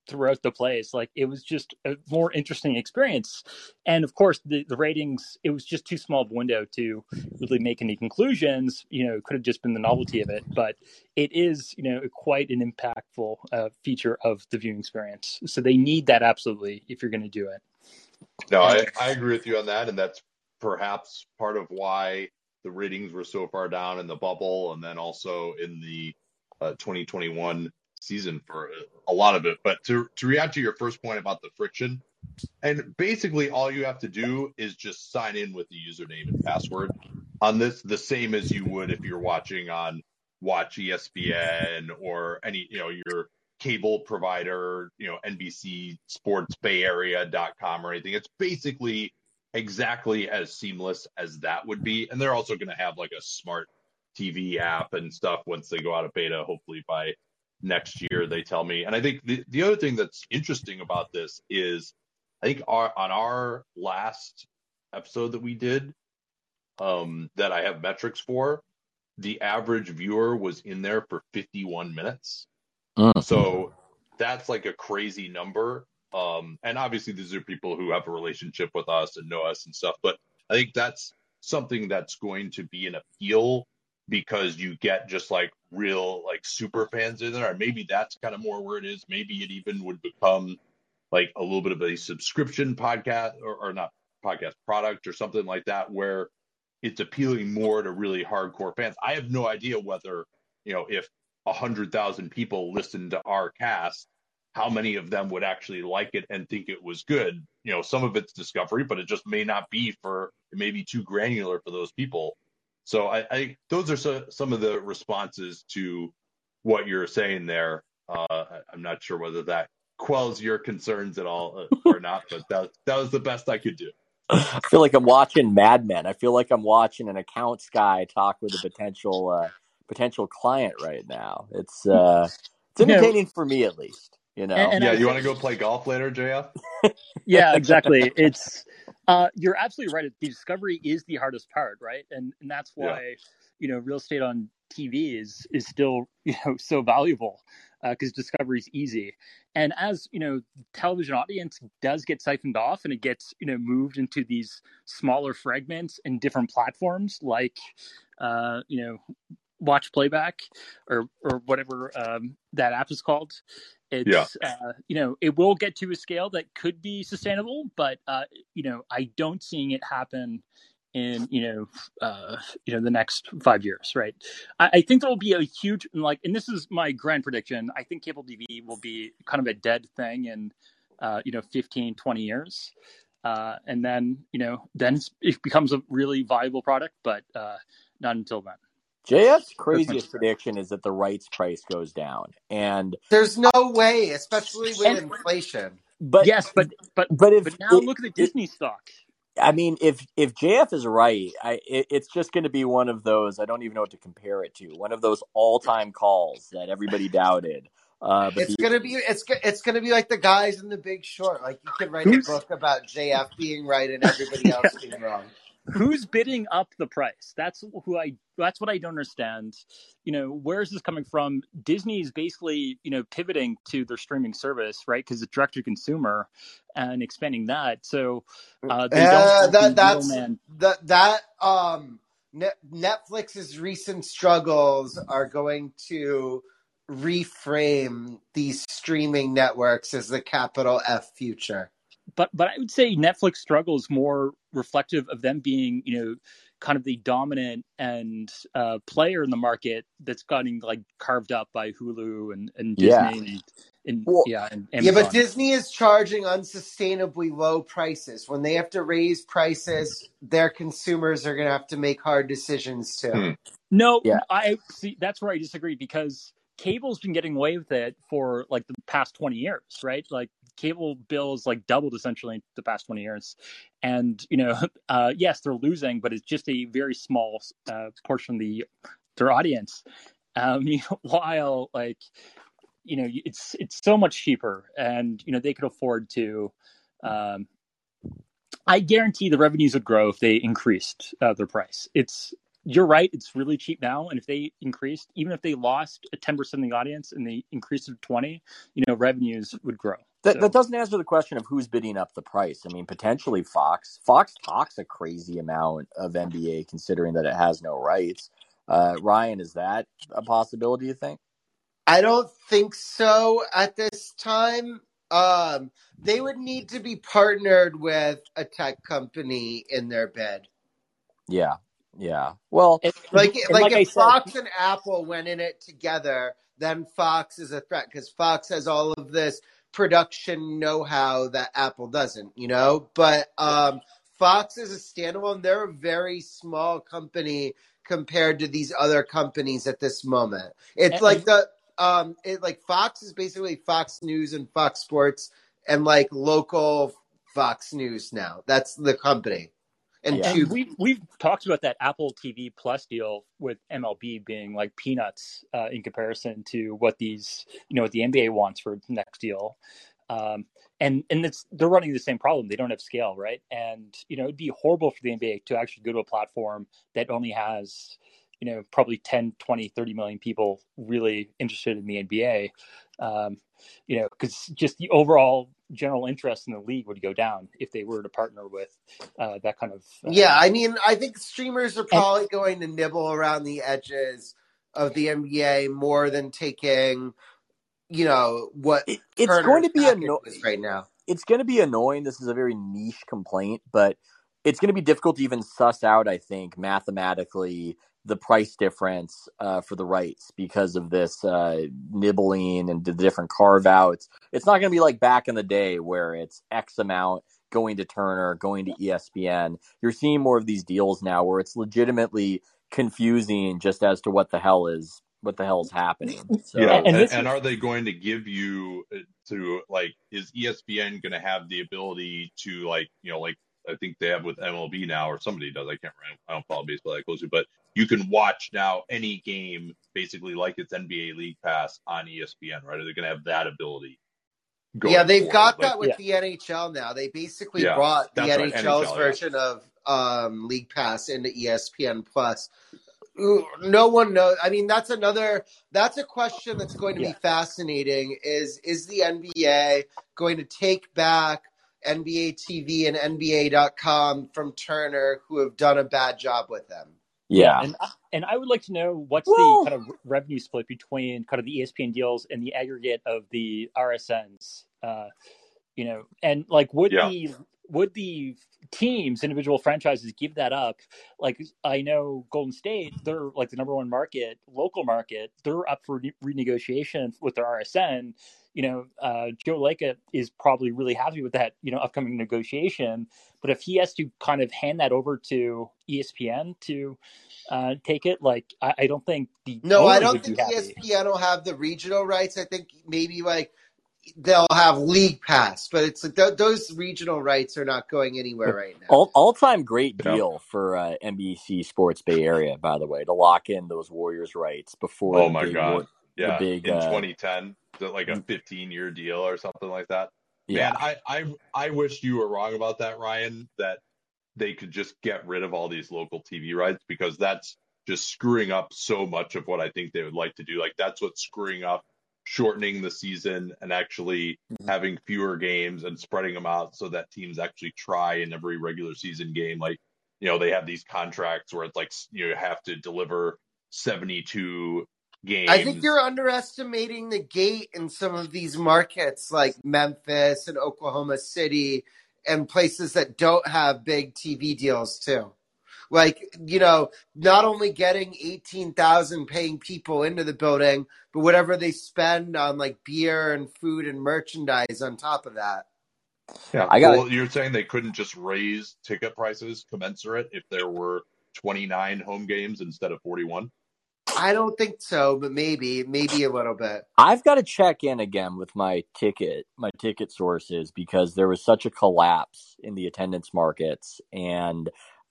throughout the place. Like it was just a more interesting experience. And of course, the the ratings. It was just too small of a window to really make any conclusions. You know, it could have just been the novelty of it, but it is you know quite an impactful uh, feature of the viewing experience. So they need that absolutely if you're going to do it. No, I, I agree with you on that, and that's perhaps part of why the ratings were so far down in the bubble, and then also in the uh, 2021 season for a lot of it. But to to react to your first point about the friction, and basically all you have to do is just sign in with the username and password on this, the same as you would if you're watching on Watch ESPN or any you know your cable provider, you know, NBC Sports Bay Area.com or anything. It's basically exactly as seamless as that would be. And they're also going to have like a smart TV app and stuff once they go out of beta, hopefully by next year, they tell me. And I think the, the other thing that's interesting about this is I think our, on our last episode that we did, um, that I have metrics for, the average viewer was in there for 51 minutes. Mm. So that's like a crazy number. Um, and obviously these are people who have a relationship with us and know us and stuff, but I think that's something that's going to be an appeal because you get just like real like super fans in there. Maybe that's kind of more where it is. Maybe it even would become like a little bit of a subscription podcast or, or not podcast product or something like that where it's appealing more to really hardcore fans. I have no idea whether, you know, if a hundred thousand people listen to our cast, how many of them would actually like it and think it was good? You know, some of it's discovery, but it just may not be for it may be too granular for those people. So I, I those are so, some of the responses to what you're saying there. Uh, I- I'm not sure whether that quells your concerns at all uh, or not, but that that was the best I could do. I feel like I'm watching Mad Men. I feel like I'm watching an accounts guy talk with a potential uh, potential client right now. It's uh, it's You know, entertaining for me at least. You know, and, and yeah, I you want to go play golf later, JF? yeah, exactly. It's uh, you're absolutely right. The discovery is the hardest part, right? And and that's Yeah. why you know real estate on TV is is still you know so valuable because discovery is easy. And as you know, television audience does get siphoned off, and it gets you know moved into these smaller fragments and different platforms like uh, you know watch playback or or whatever um, that app is called Yeah. uh, you know it will get to a scale that could be sustainable but uh, you know i don't seeing it happen in you know uh, you know the next five years right? I, I think there will be a huge like and this is my grand prediction i think cable tv will be kind of a dead thing in uh, you know 15 20 years. Uh, and then you know then it becomes a really viable product but uh, not until then JF's craziest prediction is that the rights price goes down, and There's no way, especially with and inflation. but yes but but but if but now it, look at the it, disney stock I mean, if if JF is right, I it, it's just going to be one of those. I don't even know what to compare it to. One of those all time calls that everybody doubted. Uh, but It's the gonna be it's it's gonna be like the guys in The Big Short. Like you could write a book about JF being right and everybody else being wrong. Who's bidding up the price? That's who i that's what i don't understand. You know where is this coming from? Disney is basically you know pivoting to their streaming service right? Because it's direct to consumer and expanding that. So uh, they Uh, that that's that that um Netflix's recent struggles are going to reframe these streaming networks as the capital F future. But but I would say Netflix struggles more reflective of them being, you know, kind of the dominant and uh, player in the market that's gotten like carved up by Hulu and, and yeah, Disney and, and well, yeah and Yeah, but Disney is charging unsustainably low prices. When they have to raise prices, their consumers are going to have to make hard decisions too. Hmm. No, yeah, I see. That's where I disagree because cable's been getting away with it for like the past 20 years, right? Like cable bills like doubled essentially the past 20 years. And, you know, uh, yes, they're losing, but it's just a very small uh, portion of the their audience. Um, while like, you know, it's it's so much cheaper and, you know, they could afford to um, I guarantee the revenues would grow if they increased uh, their price. It's you're right; it's really cheap now, and if they increased, even if they lost a ten percent of the audience and they increased it to twenty, you know, revenues would grow. that that doesn't answer the question of who's bidding up the price. I mean, potentially Fox. Fox talks a crazy amount of NBA, considering that it has no rights. Uh, Ryan, is that a possibility? You think? I don't think so at this time. Um, they would need to be partnered with a tech company in their bid. Yeah, yeah. Well, and, Like and like like if said, Fox and Apple went in it together, then Fox is a threat because Fox has all of this production know-how that Apple doesn't, you know. But um, Fox is a standalone. They're a very small company compared to these other companies at this moment. It's and, like the um, it like Fox is basically Fox News and Fox Sports and like local Fox News now. That's the company. And yeah, two and we've we've talked about that Apple TV Plus deal with MLB being like peanuts uh, in comparison to what these you know what the NBA wants for its next deal. Um, and and it's they're running the same problem. They don't have scale, right? And you know it'd be horrible for the NBA to actually go to a platform that only has you know probably 10 20 30 million people really interested in the nba um, you know because just the overall general interest in the league would go down if they were to partner with uh, that kind of Yeah, uh, I mean, I think streamers are and probably going to nibble around the edges of the NBA more than taking, you know, what it, it's going to be package anno- right now. it's going to be annoying. This is a very niche complaint, but it's going to be difficult to even suss out. I think mathematically the price difference uh, for the rights because of this uh, nibbling and the different carve outs. It's not going to be like back in the day where it's X amount going to Turner, going to ESPN. You're seeing more of these deals now where it's legitimately confusing just as to what the hell is what the hell is happening. So Yeah, and, and and, this and is are they going to give you uh, to like is ESPN going to have the ability to like you know like I think they have with MLB now or somebody does I can't remember I don't follow baseball that closely but you can watch now any game basically like it's NBA League Pass on ESPN, right? Are They're going to have that ability. going yeah, they've forward. got Like, that with the NHL now. They basically Yeah, brought the right, NHL's NHL, yeah. version of um, League Pass into ESPN Plus. No one knows. I mean, that's another. That's a question that's going to Yeah. be fascinating. Is is the NBA going to take back NBA TV and NBA.com from Turner, who have done a bad job with them? Yeah. And I- and I would like to know what's Well- the kind of revenue split between kind of the ESPN deals and the aggregate of the RSNs. Uh, you know, and like would Yeah. the would the teams, individual franchises, give that up? Like I know Golden State, they're like the number one market, local market. They're up for re- renegotiation with their RSN. You know, uh, Joe Lacob is probably really happy with that. You know, upcoming negotiation. But if he has to kind of hand that over to ESPN to uh, take it, like I, I don't think the No, I don't think. ESPN will have the regional rights. I think maybe like they'll have League Pass, but it's like th- those regional rights are not going anywhere right now. All all time great Yeah. deal for uh, NBC Sports Bay Area, by the way, to lock in those Warriors rights before. Oh my big god, war- yeah, big, in uh, 2010, is it like a 15 year deal or something like that. yeah, Man, I, I I wish you were wrong about that, Ryan. That they could just get rid of all these local TV rights because that's just screwing up so much of what I think they would like to do. Like that's what's screwing up shortening the season and actually Mhm. having fewer games and spreading them out so that teams actually try in every regular season game. Like you know they have these contracts where it's like you have to deliver 72 games. I think you're underestimating the gate in some of these markets like Memphis and Oklahoma City and places that don't have big TV deals too. Like, you know, not only getting 18,000 paying people into the building, but whatever they spend on like beer and food and merchandise on top of that. Yeah. I gotta- well, you're saying they couldn't just raise ticket prices commensurate if there were 29 home games instead of 41? I don't think so, but maybe, maybe a little bit. I've got to check in again with my ticket, my ticket sources, because there was such a collapse in the attendance markets, and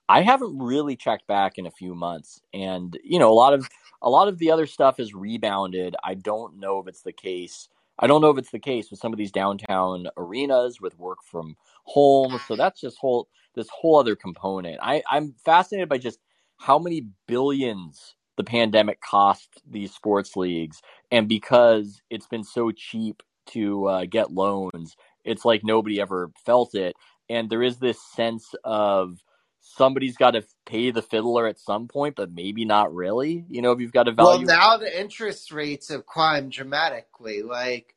I haven't really checked back in a few months. And you know, a lot of a lot of the other stuff has rebounded. I don't know if it's the case. I don't know if it's the case with some of these downtown arenas with work from home. So that's just whole this whole other component. I, I'm fascinated by just how many billions the pandemic cost these sports leagues and because it's been so cheap to uh, get loans it's like nobody ever felt it and there is this sense of somebody's got to pay the fiddler at some point but maybe not really you know if you've got a value Well, now the interest rates have climbed dramatically. Like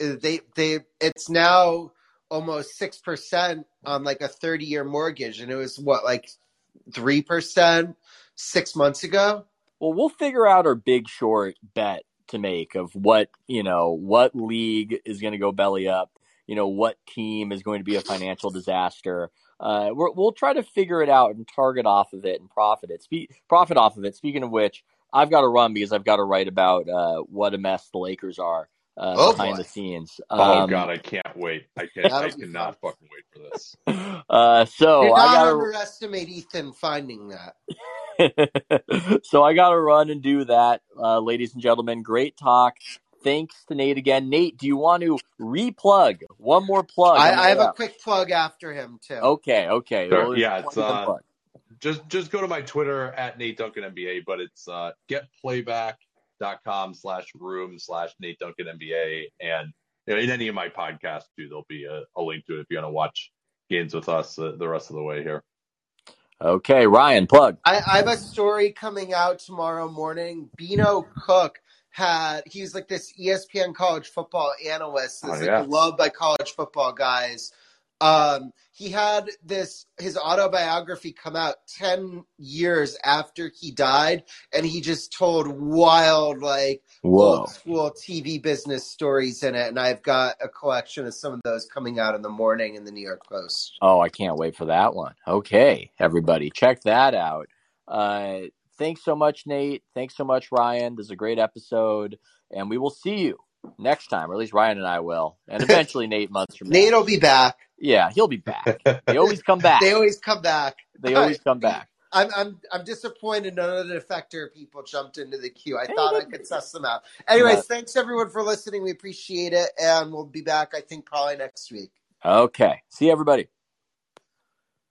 uh, they they it's now almost six percent on like a thirty year mortgage, and it was what like three percent six months ago. well we'll figure out our big short bet to make of what you know what league is going to go belly up you know what team is going to be a financial disaster uh, we're, we'll try to figure it out and target off of it and profit it Spe- profit off of it speaking of which i've got to run because i've got to write about uh, what a mess the lakers are uh, Oh, behind boy. the scenes oh, Um, God, I can't wait. I, can't. I That'll be cannot fucking wait for this. uh, so Do i got to underestimate Ethan finding that. so I got to run and do that, uh, ladies and gentlemen. Great talk. Thanks to Nate again. Nate, do you want to replug one more plug? I, I have way a quick plug after him too. Okay, okay. Sure. Well, Yeah, it's, uh. Just just go to my Twitter at Nate Duncan NBA, but it's uh, getplayback.com slash room slash Nate Duncan NBA. And you know, in any of my podcasts, too, there'll be a, a link to it if you want to watch games with us uh, the rest of the way here. Okay, Ryan, plug. I, I have a story coming out tomorrow morning. Beano Cook had he was like this ESPN college football analyst that's Oh, like loved by college football guys. Um, he had this his autobiography come out ten years after he died, and he just told wild like Whoa. old school TV business stories in it. And I've got a collection of some of those coming out in the morning in the New York Post. Oh, I can't wait for that one. Okay, everybody, check that out. Uh, thanks so much, Nate. Thanks so much, Ryan. This is a great episode, and we will see you next time, or at least Ryan and I will, and eventually Nate months from now. Nate'll be back. Yeah, he'll be back. They always come back. They always come back. They always come back. I'm I'm I'm disappointed none of the defector people jumped into the queue. I thought I could suss them out. Anyways, thanks everyone for listening. We appreciate it, and we'll be back. I think probably next week. Okay. See everybody.